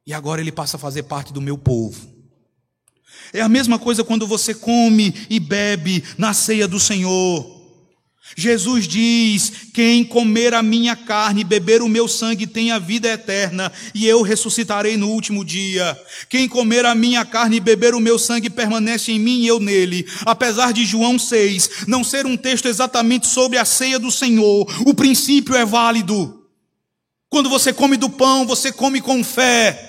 E agora ele passa a fazer parte do meu povo. É a mesma coisa quando você come e bebe na ceia do Senhor. Jesus diz: Quem comer a minha carne e beber o meu sangue tem a vida eterna, e eu ressuscitarei no último dia. Quem comer a minha carne e beber o meu sangue permanece em mim e eu nele. Apesar de João 6 não ser um texto exatamente sobre a ceia do Senhor, o princípio é válido. Quando você come do pão, você come com fé.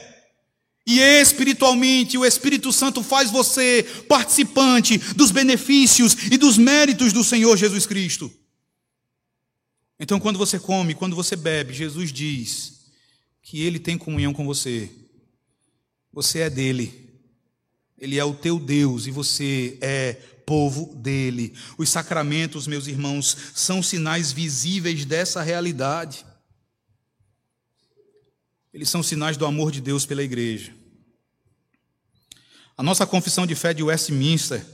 E espiritualmente, o Espírito Santo faz você participante dos benefícios e dos méritos do Senhor Jesus Cristo. Então, quando você come, quando você bebe, Jesus diz que Ele tem comunhão com você. Você é dele. Ele é o teu Deus e você é povo dele. Os sacramentos, meus irmãos, são sinais visíveis dessa realidade. Eles são sinais do amor de Deus pela igreja. A nossa confissão de fé de Westminster,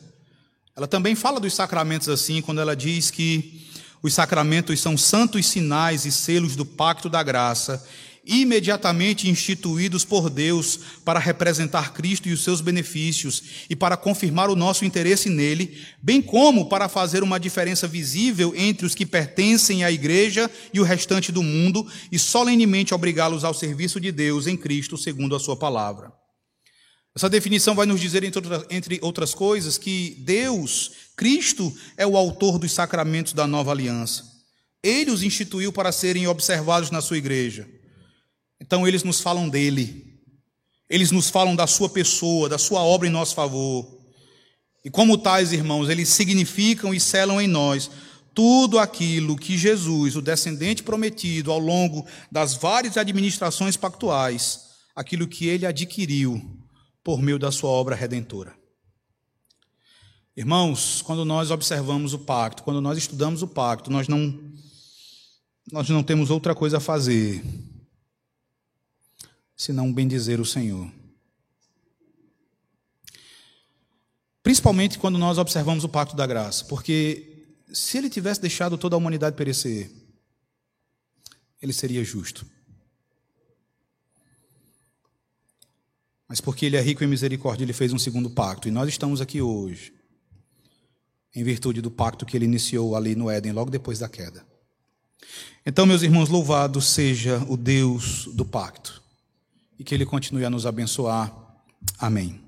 ela também fala dos sacramentos assim, quando ela diz que os sacramentos são santos sinais e selos do pacto da graça, imediatamente instituídos por Deus para representar Cristo e os seus benefícios e para confirmar o nosso interesse nele, bem como para fazer uma diferença visível entre os que pertencem à igreja e o restante do mundo e solenemente obrigá-los ao serviço de Deus em Cristo, segundo a sua palavra. Essa definição vai nos dizer, entre outras coisas, que Deus, Cristo, é o autor dos sacramentos da nova aliança. Ele os instituiu para serem observados na sua igreja. Então, eles nos falam dele. Eles nos falam da sua pessoa, da sua obra em nosso favor. E como tais, irmãos, eles significam e selam em nós tudo aquilo que Jesus, o descendente prometido, ao longo das várias administrações pactuais, aquilo que ele adquiriu por meio da sua obra redentora. Irmãos, quando nós observamos o pacto, quando nós estudamos o pacto, nós não nós não temos outra coisa a fazer senão bendizer o Senhor. Principalmente quando nós observamos o pacto da graça, porque se ele tivesse deixado toda a humanidade perecer, ele seria justo. Mas porque Ele é rico em misericórdia, Ele fez um segundo pacto. E nós estamos aqui hoje, em virtude do pacto que Ele iniciou ali no Éden, logo depois da queda. Então, meus irmãos, louvado seja o Deus do pacto. E que Ele continue a nos abençoar. Amém.